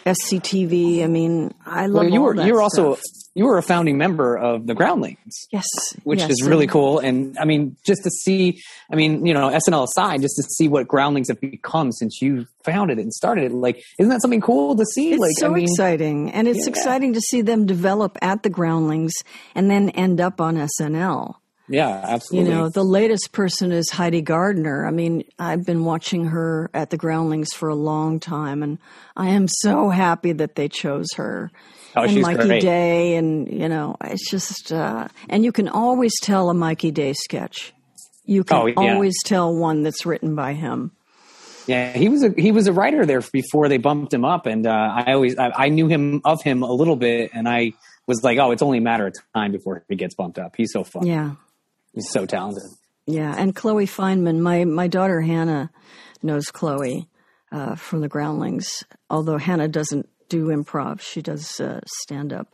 SCTV. I mean, I love. Well, you were you were also you were a founding member of the Groundlings. Yes, which yes, is really cool. And I mean, just to see, I mean, you know, SNL aside, just to see what Groundlings have become since you founded it and started it, like, isn't that something cool to see? It's like, so I mean, exciting, and it's Yeah. exciting to see them develop at the Groundlings and then end up on SNL. yeah, absolutely. You know, the latest person is Heidi Gardner. I mean, I've been watching her at the Groundlings for a long time, and I am so happy that they chose her. Oh, and Mikey great. Day, and you know, it's just, uh, and you can always tell a Mikey Day sketch. You can Oh, yeah. always tell one that's written by him. Yeah, he was a he was a writer there before they bumped him up, and uh, I always I, I knew him of him a little bit, and I was like, oh, it's only a matter of time before he gets bumped up. He's so fun. Yeah. He's so talented. Yeah, and Chloe Fineman, my my daughter Hannah knows Chloe uh, from the Groundlings. Although Hannah doesn't do improv, she does uh, stand up.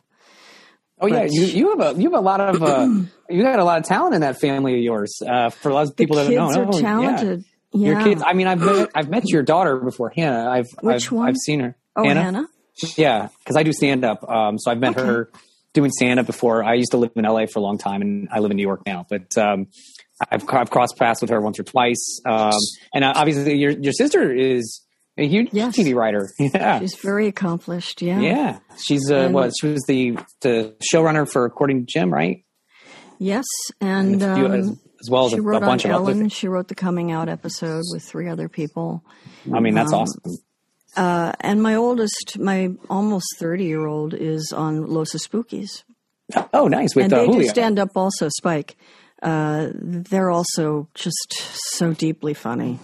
Oh yeah, you, you have a you have a lot of uh, you got a lot of talent in that family of yours. Uh, for a lot of people that don't know, are Oh, yeah. talented. Yeah. Your kids. I mean, I've met, I've met your daughter before, Hannah. I've Which I've, one? I've seen her. oh, Hannah. Yeah, because I do stand up. Um, so I've met Okay. her doing stand up before. I used to live in LA for a long time, and I live in New York now. But um, I've I've crossed paths with her once or twice. Um, and uh, obviously, your your sister is a huge Yes. TV writer. Yeah, She's very accomplished. Yeah. yeah. She's uh, And- what? She was the the showrunner for According to Jim, right? Yes, and a few- um, as, as well as she a, a bunch on of other Ellen. She wrote the coming out episode with three other people. I mean, that's um, awesome. Uh, and my oldest, my almost thirty year old, is on Los Espookys. Oh, nice with and uh, they do stand up also spike uh, they're also just so deeply funny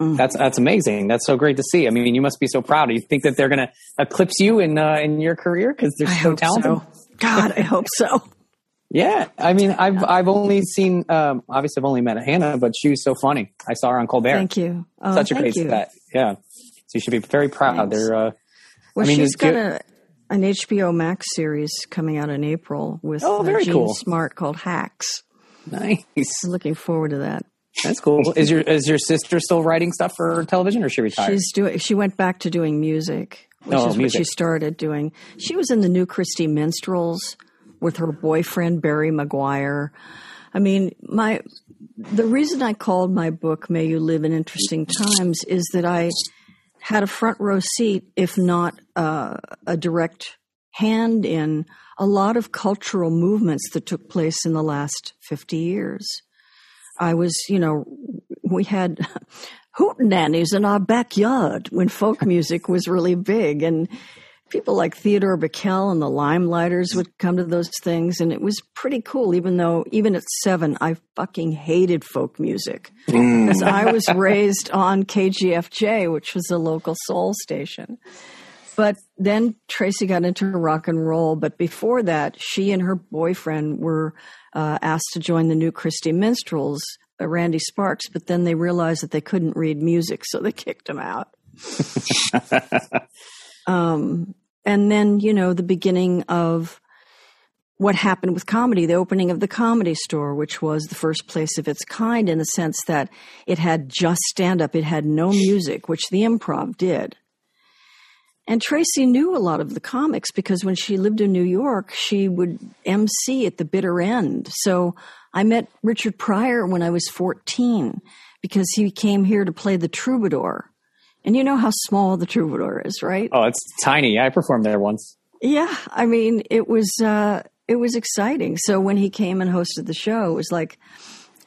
That's that's amazing. That's so great to see. I mean, you must be so proud. Do you think that they're going to eclipse you in uh, in your career because they're i so talented? so god i hope so Yeah, I mean, I've I've only seen. Um, obviously, I've only met Hannah, but she was so funny. I saw her on Colbert. thank you oh, Such a great you. set. Yeah, so you should be very proud. Thanks. They're uh, well I mean, she's got a an hbo max series coming out in april with Oh, very Jean cool. smart called hacks nice. looking forward to that That's cool. Is your is your sister still writing stuff for television, or is she retired? she's doing she went back to doing music which Oh, is music. what she started doing she was in the new christy minstrels with her boyfriend barry mcguire i mean my the reason i called my book may you live in interesting times is that i had a front row seat if not uh, a direct hand in a lot of cultural movements that took place in the last 50 years I was, you know, we had hootenannies in our backyard when folk music was really big. And people like Theodore Bikel and the Limeliters would come to those things. And it was pretty cool, even though, even at seven, I fucking hated folk music. Mm. Because I was raised on KGFJ, which was a local soul station. But then Tracy got into rock and roll. But before that, she and her boyfriend were uh, asked to join the new Christy Minstrels, uh, Randy Sparks. But then they realized that they couldn't read music, so they kicked him out. um, and then, you know, the beginning of what happened with comedy, the opening of the comedy store, which was the first place of its kind in the sense that it had just stand up, it had no music, which the improv did. And Tracy knew a lot of the comics because when she lived in New York, she would MC at the bitter end. So I met Richard Pryor when I was 14 because he came here to play the troubadour. And you know how small the troubadour is, right? oh, it's tiny. I performed there once. Yeah, I mean, it was uh, it was exciting. So when he came and hosted the show, it was like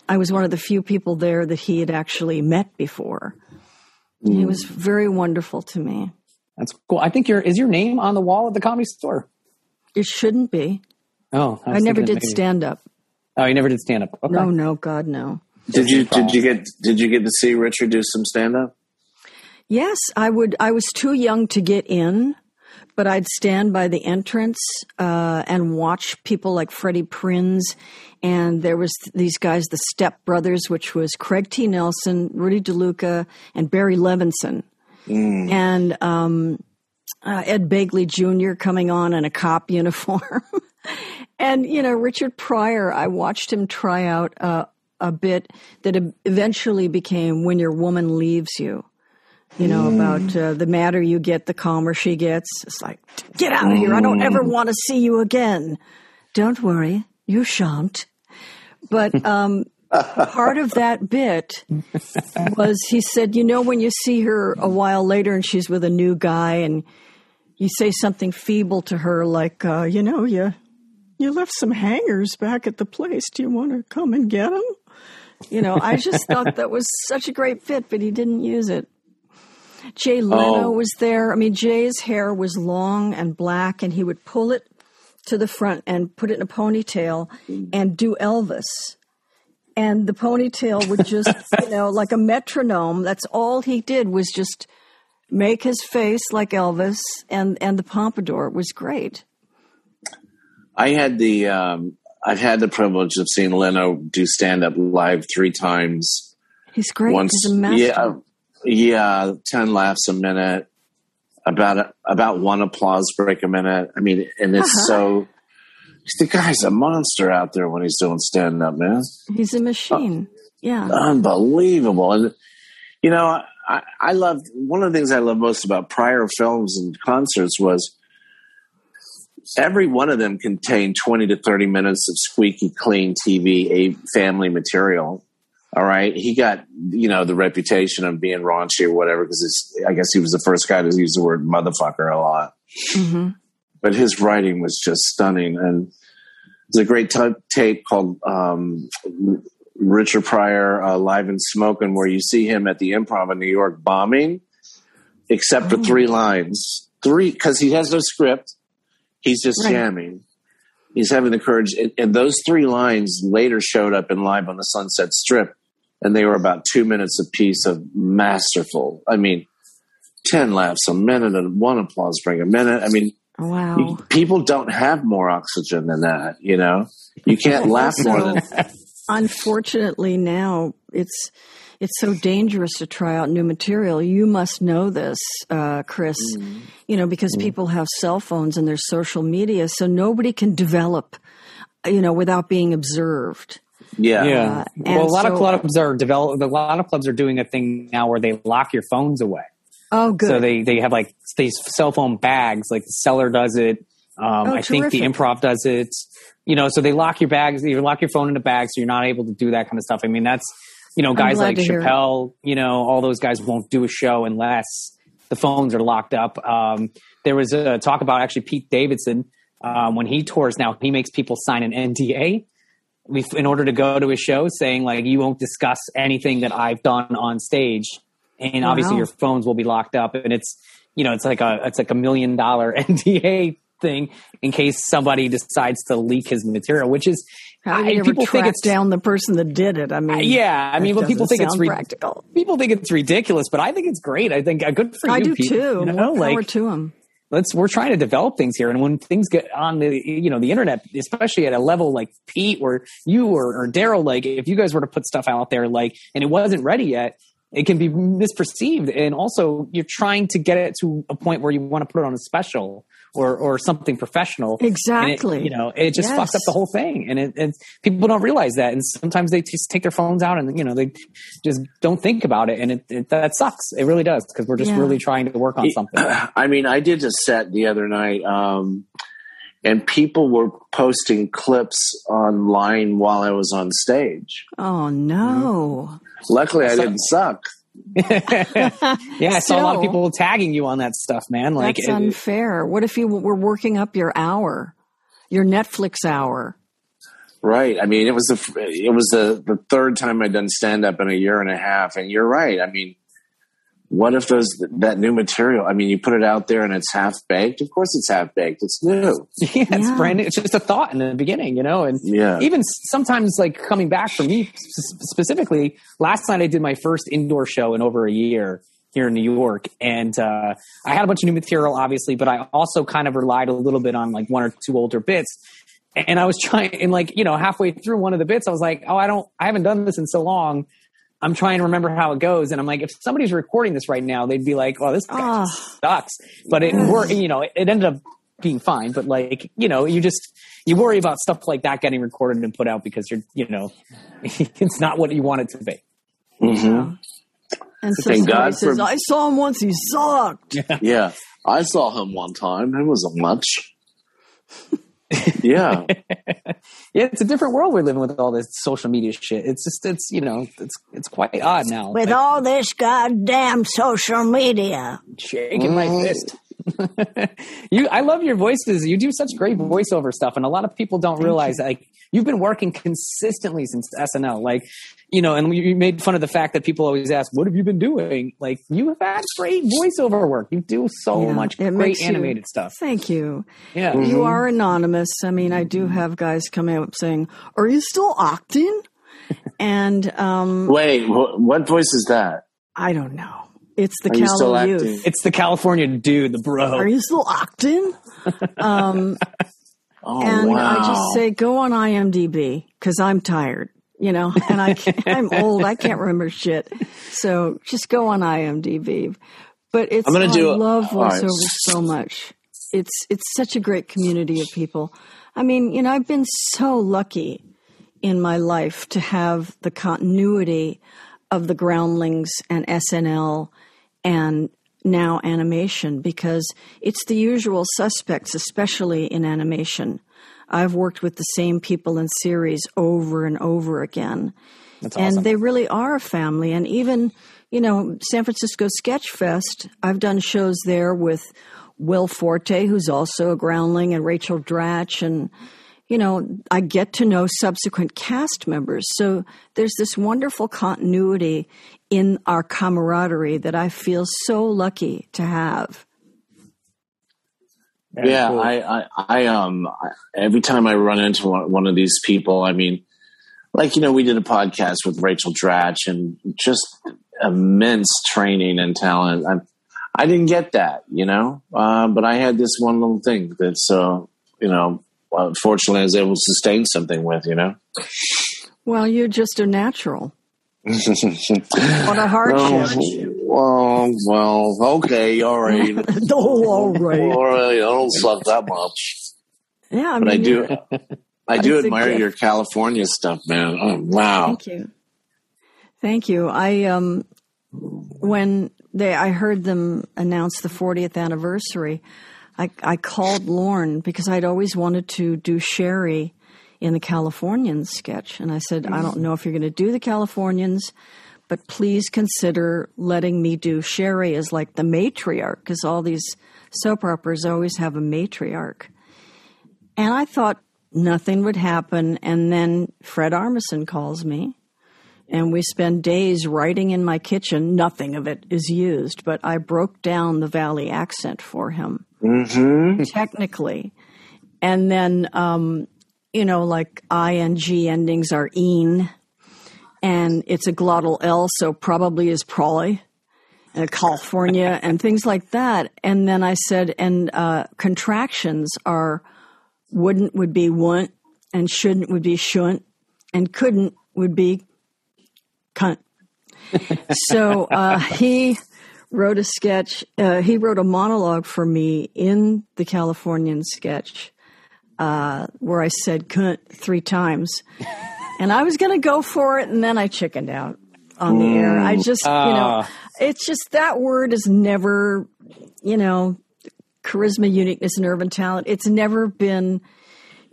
I was one of the few people there that he had actually met before. He was very wonderful to me. That's cool. I think your is your name on the wall at the comedy store. It shouldn't be. Oh, I, was never did maybe- stand up. Oh, you never did stand up. Okay. No, no, God, no. Did you did you get did you get to see Richard do some stand up? Yes, I would. I was too young to get in, but I'd stand by the entrance uh, and watch people like Freddie Prinze, and there was these guys, the Step Brothers, which was Craig T. Nelson, Rudy DeLuca, and Barry Levinson, and um, uh, Ed Begley Jr. coming on in a cop uniform, and you know Richard Pryor. I watched him try out uh, a bit that eventually became "When Your Woman Leaves You." You know, mm. about uh, the madder you get, the calmer she gets. It's like, get out of here. I don't ever mm. want to see you again. Don't worry, you shan't. But um, part of that bit was he said, you know, when you see her a while later and she's with a new guy and you say something feeble to her like, uh, you know, you you left some hangers back at the place. Do you want to come and get them? You know, I just thought that was such a great fit, but he didn't use it. Jay Leno oh. was there. I mean, Jay's hair was long and black, and he would pull it to the front and put it in a ponytail and do Elvis. And the ponytail would just, you know, like a metronome. That's all he did was just make his face like Elvis, and and the pompadour was great. I had the um, I've had the privilege of seeing Leno do stand up live three times. He's great. Once, He's a master. Yeah, yeah, ten laughs a minute, about about one applause break a minute. I mean, and it's uh-huh. so. The guy's a monster out there when he's doing stand up, man. He's a machine. Uh, yeah, unbelievable. And you know, I, I love one of the things I love most about Pryor films and concerts was every one of them contained 20 to 30 minutes of squeaky clean TV, a family material. All right. He got, you know, the reputation of being raunchy or whatever because I guess he was the first guy to use the word motherfucker a lot. Mm-hmm. But his writing was just stunning. And there's a great t- tape called um, Richard Pryor uh, Live and Smoking where you see him at the improv in New York bombing, except oh. for three lines. Three, because he has no script He's just right. jamming. He's having the courage. And, and those three lines later showed up in Live on the Sunset Strip, and they were about two minutes apiece of masterful. I mean, 10 laughs a minute and one applause break a minute. I mean, wow. You, people don't have more oxygen than that, you know? You can't laugh more than Unfortunately, now it's it's so dangerous to try out new material. You must know this, uh, Chris, mm. you know, because mm. people have cell phones and their social media, so nobody can develop, you know, without being observed. Yeah. Yeah. Uh, well, a lot so, of clubs are develop. A lot of clubs are doing a thing now where they lock your phones away. Oh, good. So they, they have like these cell phone bags, like the seller does it. Um, oh, I think the improv does it. You know, so they lock your bags, you lock your phone in a bag so you're not able to do that kind of stuff. I mean, that's, you know, guys like Chappelle, you know, all those guys won't do a show unless the phones are locked up. Um, there was a talk about actually Pete Davidson um, when he tours now. He makes people sign an NDA in order to go to his show, saying like you won't discuss anything that I've done on stage, and wow. obviously your phones will be locked up. And it's you know it's like a it's like a million dollar NDA thing in case somebody decides to leak his material, which is how do you I, people think it's down the person that did it? I mean, yeah, I mean, but people think it's re- practical. People think it's ridiculous, but I think it's great. I think uh, good for I you. I do people, too. You know, like, to them. Let's. We're trying to develop things here, and when things get on the you know the internet, especially at a level like Pete or you or, or Darrell, like if you guys were to put stuff out there, like and it wasn't ready yet, it can be misperceived, and also you're trying to get it to a point where you want to put it on a special or or something professional. Exactly. It, you know, it just yes. fucks up the whole thing, and it, it, people don't realize that. And sometimes they just take their phones out, and you know, they just don't think about it, and it, it that sucks. It really does because we're just yeah. really trying to work on something. I mean, I did a set the other night. Um, and people were posting clips online while I was on stage. Oh no! Luckily, I didn't suck. yeah, I saw a lot of people tagging you on that stuff, man. Like that's unfair. What if you were working up your hour, your Netflix hour? Right. I mean, it was the it was the the third time I'd done stand up in a year and a half, and you're right. I mean, what if those that new material? I mean, you put it out there and it's half baked. Of course, it's half baked. It's new. Yeah, it's yeah. brand new. It's just a thought in the beginning, you know. And yeah. even sometimes, like coming back for me specifically, last night I did my first indoor show in over a year here in New York, and uh, I had a bunch of new material, obviously, but I also kind of relied a little bit on like one or two older bits. And I was trying, and like you know, halfway through one of the bits, I was like, "Oh, I don't, I haven't done this in so long." I'm trying to remember how it goes, and I'm like, if somebody's recording this right now, they'd be like, "Oh, this guy oh. sucks." But it worked. You know, it, it ended up being fine. But like, you know, you just you worry about stuff like that getting recorded and put out because you're, you know, it's not what you want it to be. Mm-hmm. And so Thank God says, for- I saw him once, he sucked. Yeah, I saw him one time. It wasn't much. yeah, Yeah, it's a different world we're living with all this social media shit. It's just, it's you know, it's it's quite odd now. With Like, all this goddamn social media. shaking my fist. you, I love your voices. You do such great voiceover stuff, and a lot of people don't realize like you've been working consistently since SNL. Like, you know, and you made fun of the fact that people always ask, "What have you been doing?" Like, you have had great voiceover work. You do so Yeah, much great makes you- animated stuff. Thank you. Yeah, You are anonymous. I mean, I do have guys coming up saying, Are you still acting? and um, wait, wh- what voice is that? I don't know. It's the Are you still Cal youth. it's the California dude, the bro. Are you still acting? um, Oh and wow! I just say, go on IMDb because I'm tired, you know, and I can't, I'm old. I can't remember shit. So just go on IMDb. But it's I'm gonna I do a- love all right. voiceover so much. It's it's such a great community of people. I mean, you know, I've been so lucky in my life to have the continuity of the Groundlings and SNL and now animation because it's the usual suspects, especially in animation. I've worked with the same people in series over and over again. And they really are a family. And even, you know, San Francisco Sketch Fest, I've done shows there with Will Forte, who's also a groundling, and Rachel Dratch. And, you know, I get to know subsequent cast members. So there's this wonderful continuity in our camaraderie that I feel so lucky to have. Very yeah, cool. I, I, I, um, every time I run into one, one of these people, I mean, like you know, we did a podcast with Rachel Dratch, and just immense training and talent. I, I didn't get that, you know, uh, but I had this one little thing that, so you know, fortunately, I was able to sustain something with, you know. Well, you're just a natural. What a hardship. well, well, okay, all right, oh, all right. all right. I don't suck that much. Yeah, I but I do, I do admire your California stuff, man. Oh, wow. Thank you. Thank you. I um when they I heard them announce the 40th anniversary, I I called Lorne because I'd always wanted to do Sherry in the Californians sketch and I said, I don't know if you're going to do the Californians, but please consider letting me do Sherry as like the matriarch because all these soap operas always have a matriarch. And I thought nothing would happen. And then Fred Armisen calls me, and we spend days writing in my kitchen. Nothing of it is used, but I broke down the Valley accent for him Mm-hmm. technically. And then, um, you know, like ing endings are een, and it's a glottal L, so probably is probably. Uh, California and things like that. And then I said, and uh, contractions are wouldn't would be wouldn't, and shouldn't would be shouldn't, and couldn't would be cunt. so uh, he wrote a sketch. Uh, he wrote a monologue for me in the Californian sketch uh, where I said cunt three times. And I was going to go for it, and then I chickened out on the air. I just, you know, Ah. it's just that word is never, you know, charisma, uniqueness, and urban talent. It's never been,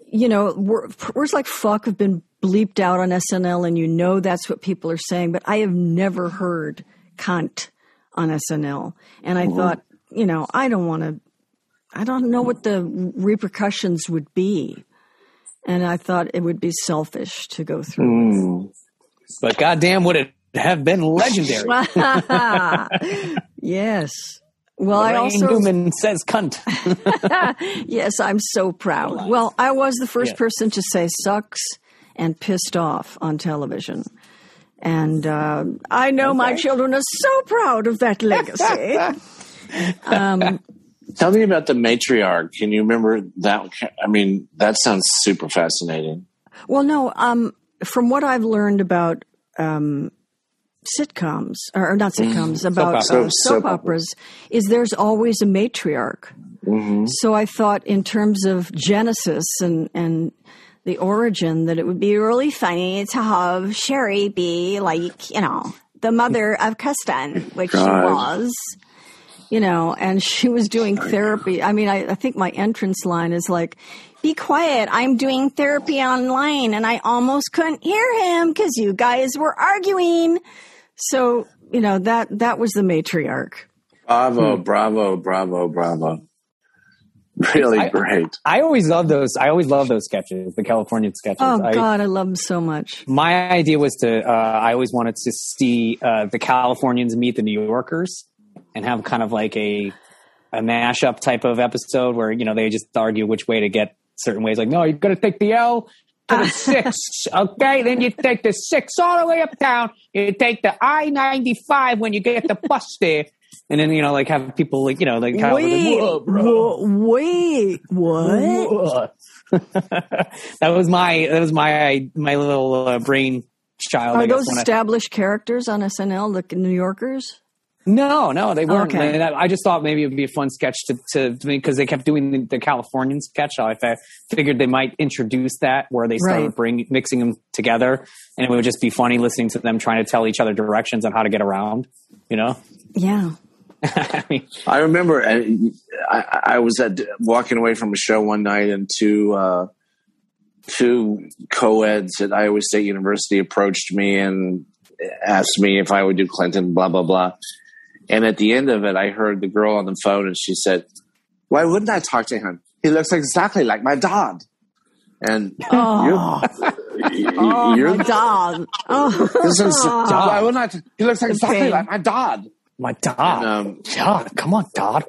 you know, words like fuck have been bleeped out on SNL, and you know that's what people are saying, but I have never heard cunt on SNL. And I thought, you know, I don't want to, I don't know what the repercussions would be. And I thought it would be selfish to go through. but goddamn, would it have been legendary? yes. Well, I Laraine also Newman says cunt. yes, I'm so proud. Well, I was the first Yeah. person to say sucks and pissed off on television. And uh, I know my children are so proud of that legacy. Tell me about the matriarch. Can you remember that? I mean, that sounds super fascinating. well, no, um, from what I've learned about um, sitcoms, or not sitcoms, about operas. uh, soap, Soap operas, is there's always a matriarch. So I thought, in terms of Genesis and and the origin, that it would be really funny to have Sherry be like, you know, the mother of Kirsten, which God. she was. You know, and she was doing therapy. I mean, I, I think my entrance line is like, "Be quiet! I'm doing therapy online, and I almost couldn't hear him because you guys were arguing." So, you know that that was the matriarch. Bravo, bravo, bravo, bravo. Really I- great. I always love those. I always love those sketches, the Californian sketches. Oh I, God, I love him so much. my idea was to. Uh, I always wanted to see uh, the Californians meet the New Yorkers and have kind of like a a mashup type of episode where you know they just argue which way to get certain ways. Like, no, you're going to take the L to the six, okay? Then you take the six all the way uptown. You take the I ninety five when you get the bus there. And then you know, like have people like you know, like kind of Wait, like, "Whoa, bro." wha- wait, what? that was my that was my my little uh, brain child. I Are those when I- established characters on SNL, the New Yorkers? No, no, they weren't. Okay. And I I just thought maybe it would be a fun sketch to to because they kept doing the, the Californian sketch. So I fa- figured they might introduce that where they started Right. bring mixing them together, and it would just be funny listening to them trying to tell each other directions on how to get around. You know, Yeah. I mean, I remember uh, I, I was at walking away from a show one night, and two uh, two co-eds at Iowa State University approached me and asked me if I would do Clinton, blah blah blah. And at the end of it, I heard the girl on the phone, and she said, "Why wouldn't I talk to him? He looks exactly like my dad." And Oh, you're, oh you're my dog. Oh, this is why wouldn't I? He looks exactly Okay. like my dad. my dad, And, um, Dad, come on, Dad.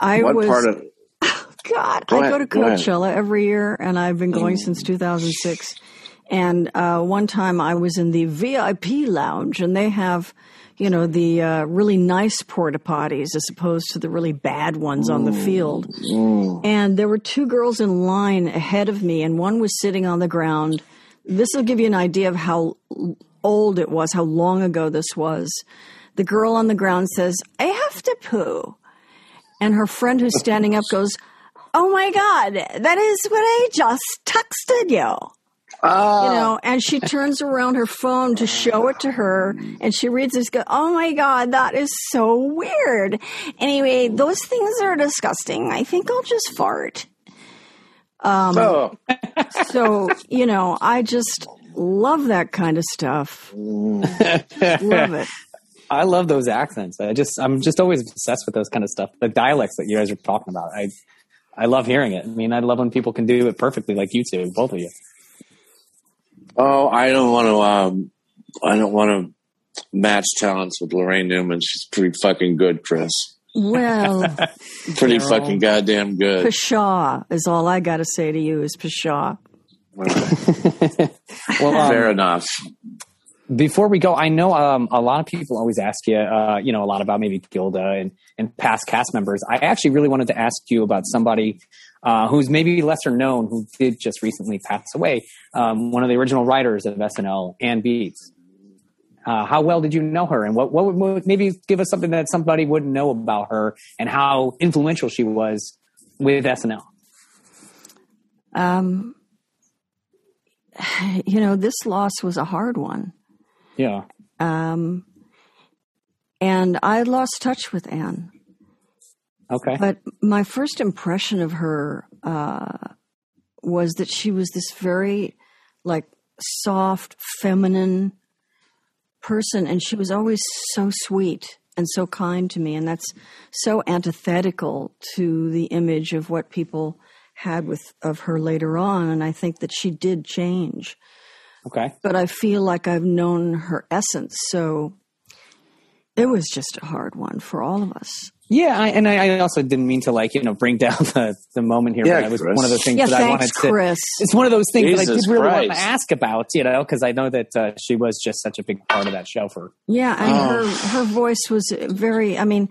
I what was part of God. Go I ahead, go to go. Coachella every year, and I've been going since 2006. And uh, one time I was in the VIP lounge, and they have, you know, the uh, really nice porta potties as opposed to the really bad ones on the field. And there were two girls in line ahead of me, and one was sitting on the ground. This will give you an idea of how old it was, how long ago this was. The girl on the ground says, I have to poo. And her friend who's standing up goes, Oh my God, that is what I just texted you. Oh, You know, and she turns around her phone to show it to her, and she reads this. Go, oh my god, that is so weird. Anyway, those things are disgusting. I think I'll just fart. oh. So you know, I just love that kind of stuff. love it. I love those accents. I just I'm just always obsessed with those kind of stuff. The dialects that you guys are talking about. I I love hearing it. I mean, I love when people can do it perfectly, like you two, both of you. Oh, I don't want to. Um, I don't want to match talents with Laraine Newman. She's pretty fucking good, Chris. Well, Pretty Carol. fucking goddamn good. pshaw is all I got to say to you is pshaw. Well, um, Fair enough. before we go, I know um, a lot of people always ask you, uh, you know, a lot about maybe Gilda and, and past cast members. I actually really wanted to ask you about somebody uh, who's maybe lesser known who did just recently pass away. Um, one of the original writers of SNL, Anne Beatts. Uh, how well did you know her, and what, what would maybe give us something that somebody wouldn't know about her, and how influential she was with SNL? Um, you know, this loss was a hard one. Yeah, Um, and I lost touch with Anne. Okay, But my first impression of her uh, was that she was this very, like, soft, feminine person, and she was always so sweet and so kind to me, and that's so antithetical to the image of what people had with of her later on. And I think that she did change, okay. but I feel like I've known her essence, so it was just a hard one for all of us. Yeah, I, and I, I also didn't mean to like you know bring down the, the moment here. Yeah, but it was Chris. one of those things Yeah, that I wanted to. Chris. It's one of those things that I did really want to ask about, you know, because I know that uh, she was just such a big part of that show for. Yeah, and Oh. her her voice was very. I mean,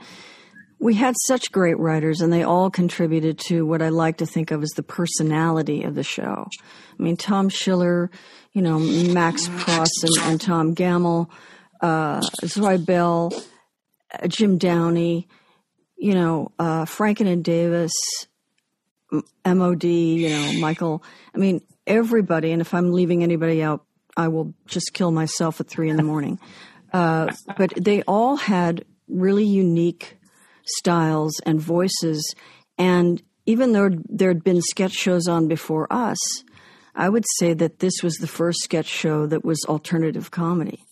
we had such great writers, and they all contributed to what I like to think of as the personality of the show. I mean, Tom Schiller, you know, Max Pross and, and Tom Gammill, uh, Zoe Bell, uh, Jim Downey, you know, uh, Franken and Davis, MOD, you know, Michael. I mean, everybody. And if I'm leaving anybody out, I will just kill myself at three in the morning. Uh, but they all had really unique styles and voices. And even though there had been sketch shows on before us, I would say that this was the first sketch show that was alternative comedy.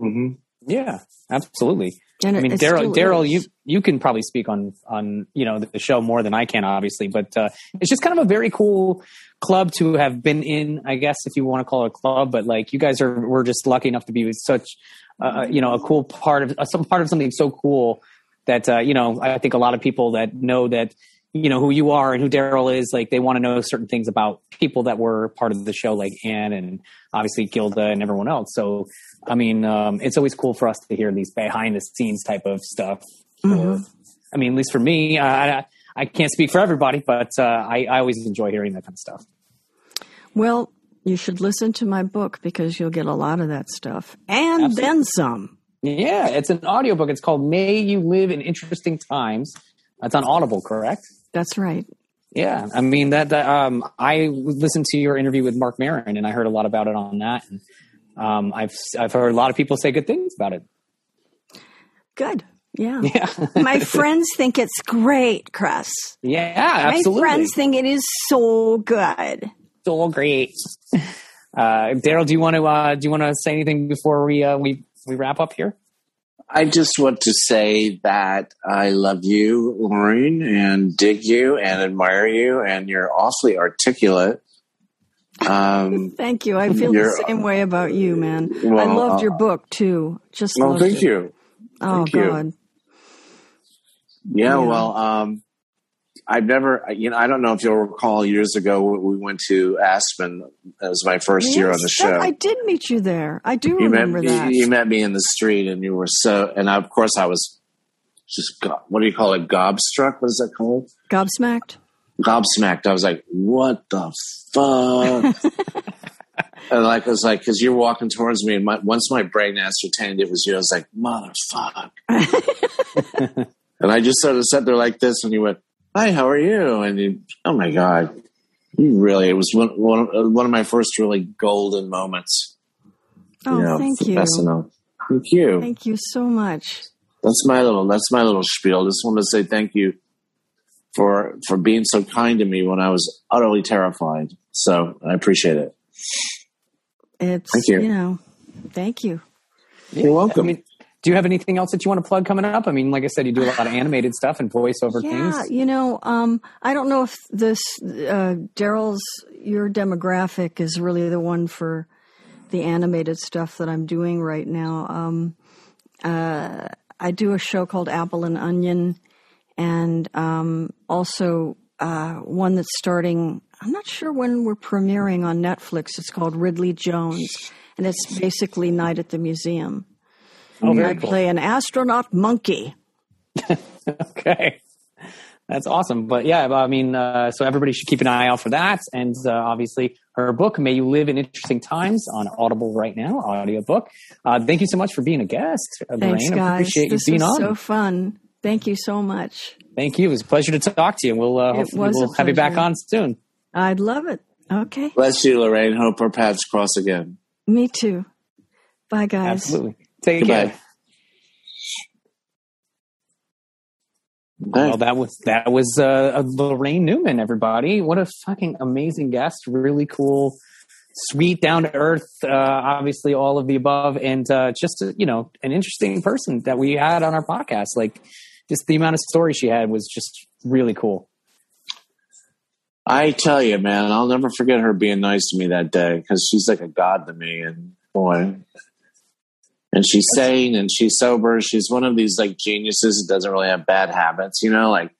Mm-hmm. Yeah, absolutely. And I mean, Darrell, Darrell, you you can probably speak on on you know the show more than I can, obviously. But uh, it's just kind of a very cool club to have been in, I guess, if you want to call it a club. But like, you guys are we're just lucky enough to be such, uh, you know, a cool part of uh, some part of something so cool that uh, you know I think a lot of people that know that you know who you are and who Darrell is, like they want to know certain things about people that were part of the show, like Anne and obviously Gilda and everyone else. So, I mean, um, it's always cool for us to hear these behind the scenes type of stuff. Mm-hmm. I mean, at least for me, I, I can't speak for everybody, but uh, I, I always enjoy hearing that kind of stuff. Well, you should listen to my book because you'll get a lot of that stuff and Absolutely. then some. Yeah, it's an audiobook. It's called May You Live in Interesting Times. It's on Audible, correct? That's right. Yeah, I mean that. that um, I listened to your interview with Marc Maron, and I heard a lot about it on that. And um, I've I've heard a lot of people say good things about it. Good. Yeah. Yeah. My friends think it's great, Chris. Yeah, absolutely. My friends think it is so good. So great. Uh, Darrell, do you want to uh, do you want to say anything before we uh, we we wrap up here? I just want to say that I love you, Laraine, and dig you and admire you, and you're awfully articulate. Um, thank you. I feel the same way about you, man. Well, I loved your book too. Just well, thank it. you. Oh thank God. You. Yeah, yeah, well, um, I've never, you know, I don't know if you'll recall years ago we went to Aspen. It was my first yes, year on the show. That, I did meet you there. I do you remember met, that. You, you, met me in the street, and you were so. And I, of course, I was just what do you call it? Gobstruck? What is that called? Gobsmacked. Gobsmacked. I was like, what the fuck. and like it was like because you're walking towards me, and my, once my brain ascertained it was you, I was like, motherfucker. and I just sort of sat there like this, and you went hi, how are you? And you, oh my God, you really, it was one, one, one of my first really golden moments. Oh, you know, thank you. SNL. Thank you. Thank you so much. That's my little, that's my little spiel. Just want to say thank you for, for being so kind to me when I was utterly terrified. So I appreciate it. It's, thank you. you know, thank you. You're welcome. I mean, do you have anything else that you want to plug coming up? I mean, like I said, you do a lot of animated stuff and voiceover yeah, things. Yeah, you know, um, I don't know if this uh, Darrell's your demographic is really the one for the animated stuff that I'm doing right now. Um, uh, I do a show called Apple and Onion, and um, also uh, one that's starting. I'm not sure when we're premiering on Netflix. It's called Ridley Jones, and it's basically Night at the Museum. Oh, I cool. play an astronaut monkey. okay. That's awesome. But yeah, I mean, uh, so everybody should keep an eye out for that. And uh, obviously, her book, May You Live in Interesting Times, on Audible right now, audiobook. Uh, thank you so much for being a guest, uh, Thanks, Laraine. guys. I appreciate this you being was on. so fun. Thank you so much. Thank you. It was a pleasure to talk to you. and We'll, uh, hopefully we'll have you back on soon. I'd love it. Okay. Bless you, Laraine. Hope our paths cross again. Me too. Bye, guys. Absolutely. Take Goodbye. care. Well, that was that was uh, Laraine Newman. Everybody, what a fucking amazing guest! Really cool, sweet, down to earth. Uh, obviously, all of the above, and uh, just a, you know, an interesting person that we had on our podcast. Like, just the amount of stories she had was just really cool. I tell you, man, I'll never forget her being nice to me that day because she's like a god to me. And boy, and she's sane and she's sober. She's one of these like geniuses that doesn't really have bad habits, you know, like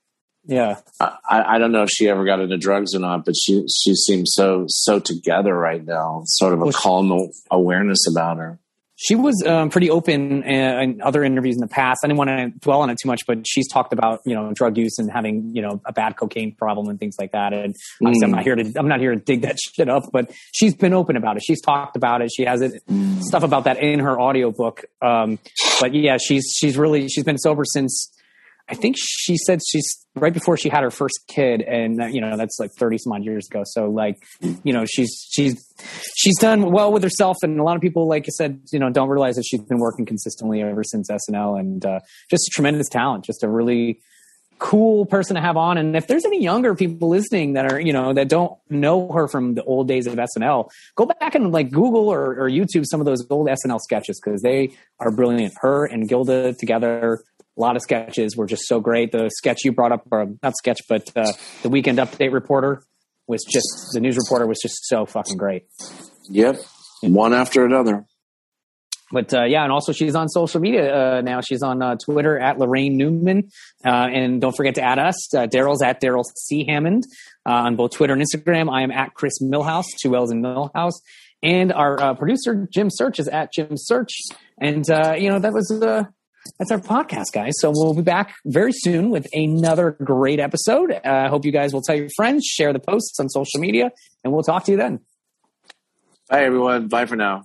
yeah. I, I don't know if she ever got into drugs or not, but she she seems so so together right now. Sort of a well, calm awareness about her she was um, pretty open uh, in other interviews in the past. I didn't want to dwell on it too much, but she's talked about you know drug use and having you know a bad cocaine problem and things like that. And mm. I'm not here to I'm not here to dig that shit up, but she's been open about it. She's talked about it. She has it mm. stuff about that in her audiobook. Um, but yeah, she's she's really she's been sober since I think she said she's right before she had her first kid, and uh, you know that's like thirty some odd years ago. So like, you know, she's she's she's done well with herself, and a lot of people, like I said, you know, don't realize that she's been working consistently ever since SNL, and uh, just a tremendous talent, just a really cool person to have on. And if there's any younger people listening that are, you know, that don't know her from the old days of SNL, go back and like Google or, or YouTube some of those old SNL sketches because they are brilliant. Her and Gilda together a lot of sketches were just so great. The sketch you brought up, or not sketch, but uh, the weekend update reporter was just the news reporter was just so fucking great. Yep, one after another. But uh, yeah, and also she's on social media uh, now. She's on uh, Twitter at Laraine Newman, uh, and don't forget to add us. Uh, Darrell's at Darrell C Hammond uh, on both Twitter and Instagram. I am at Chris Millhouse, two L's in Millhouse, and our producer Jim Search is at Jim Search. And you know that was that's our podcast, guys. So we'll be back very soon with another great episode. Uh, I uh, hope you guys will tell your friends, share the posts on social media, and we'll talk to you then. Bye, everyone. Bye for now.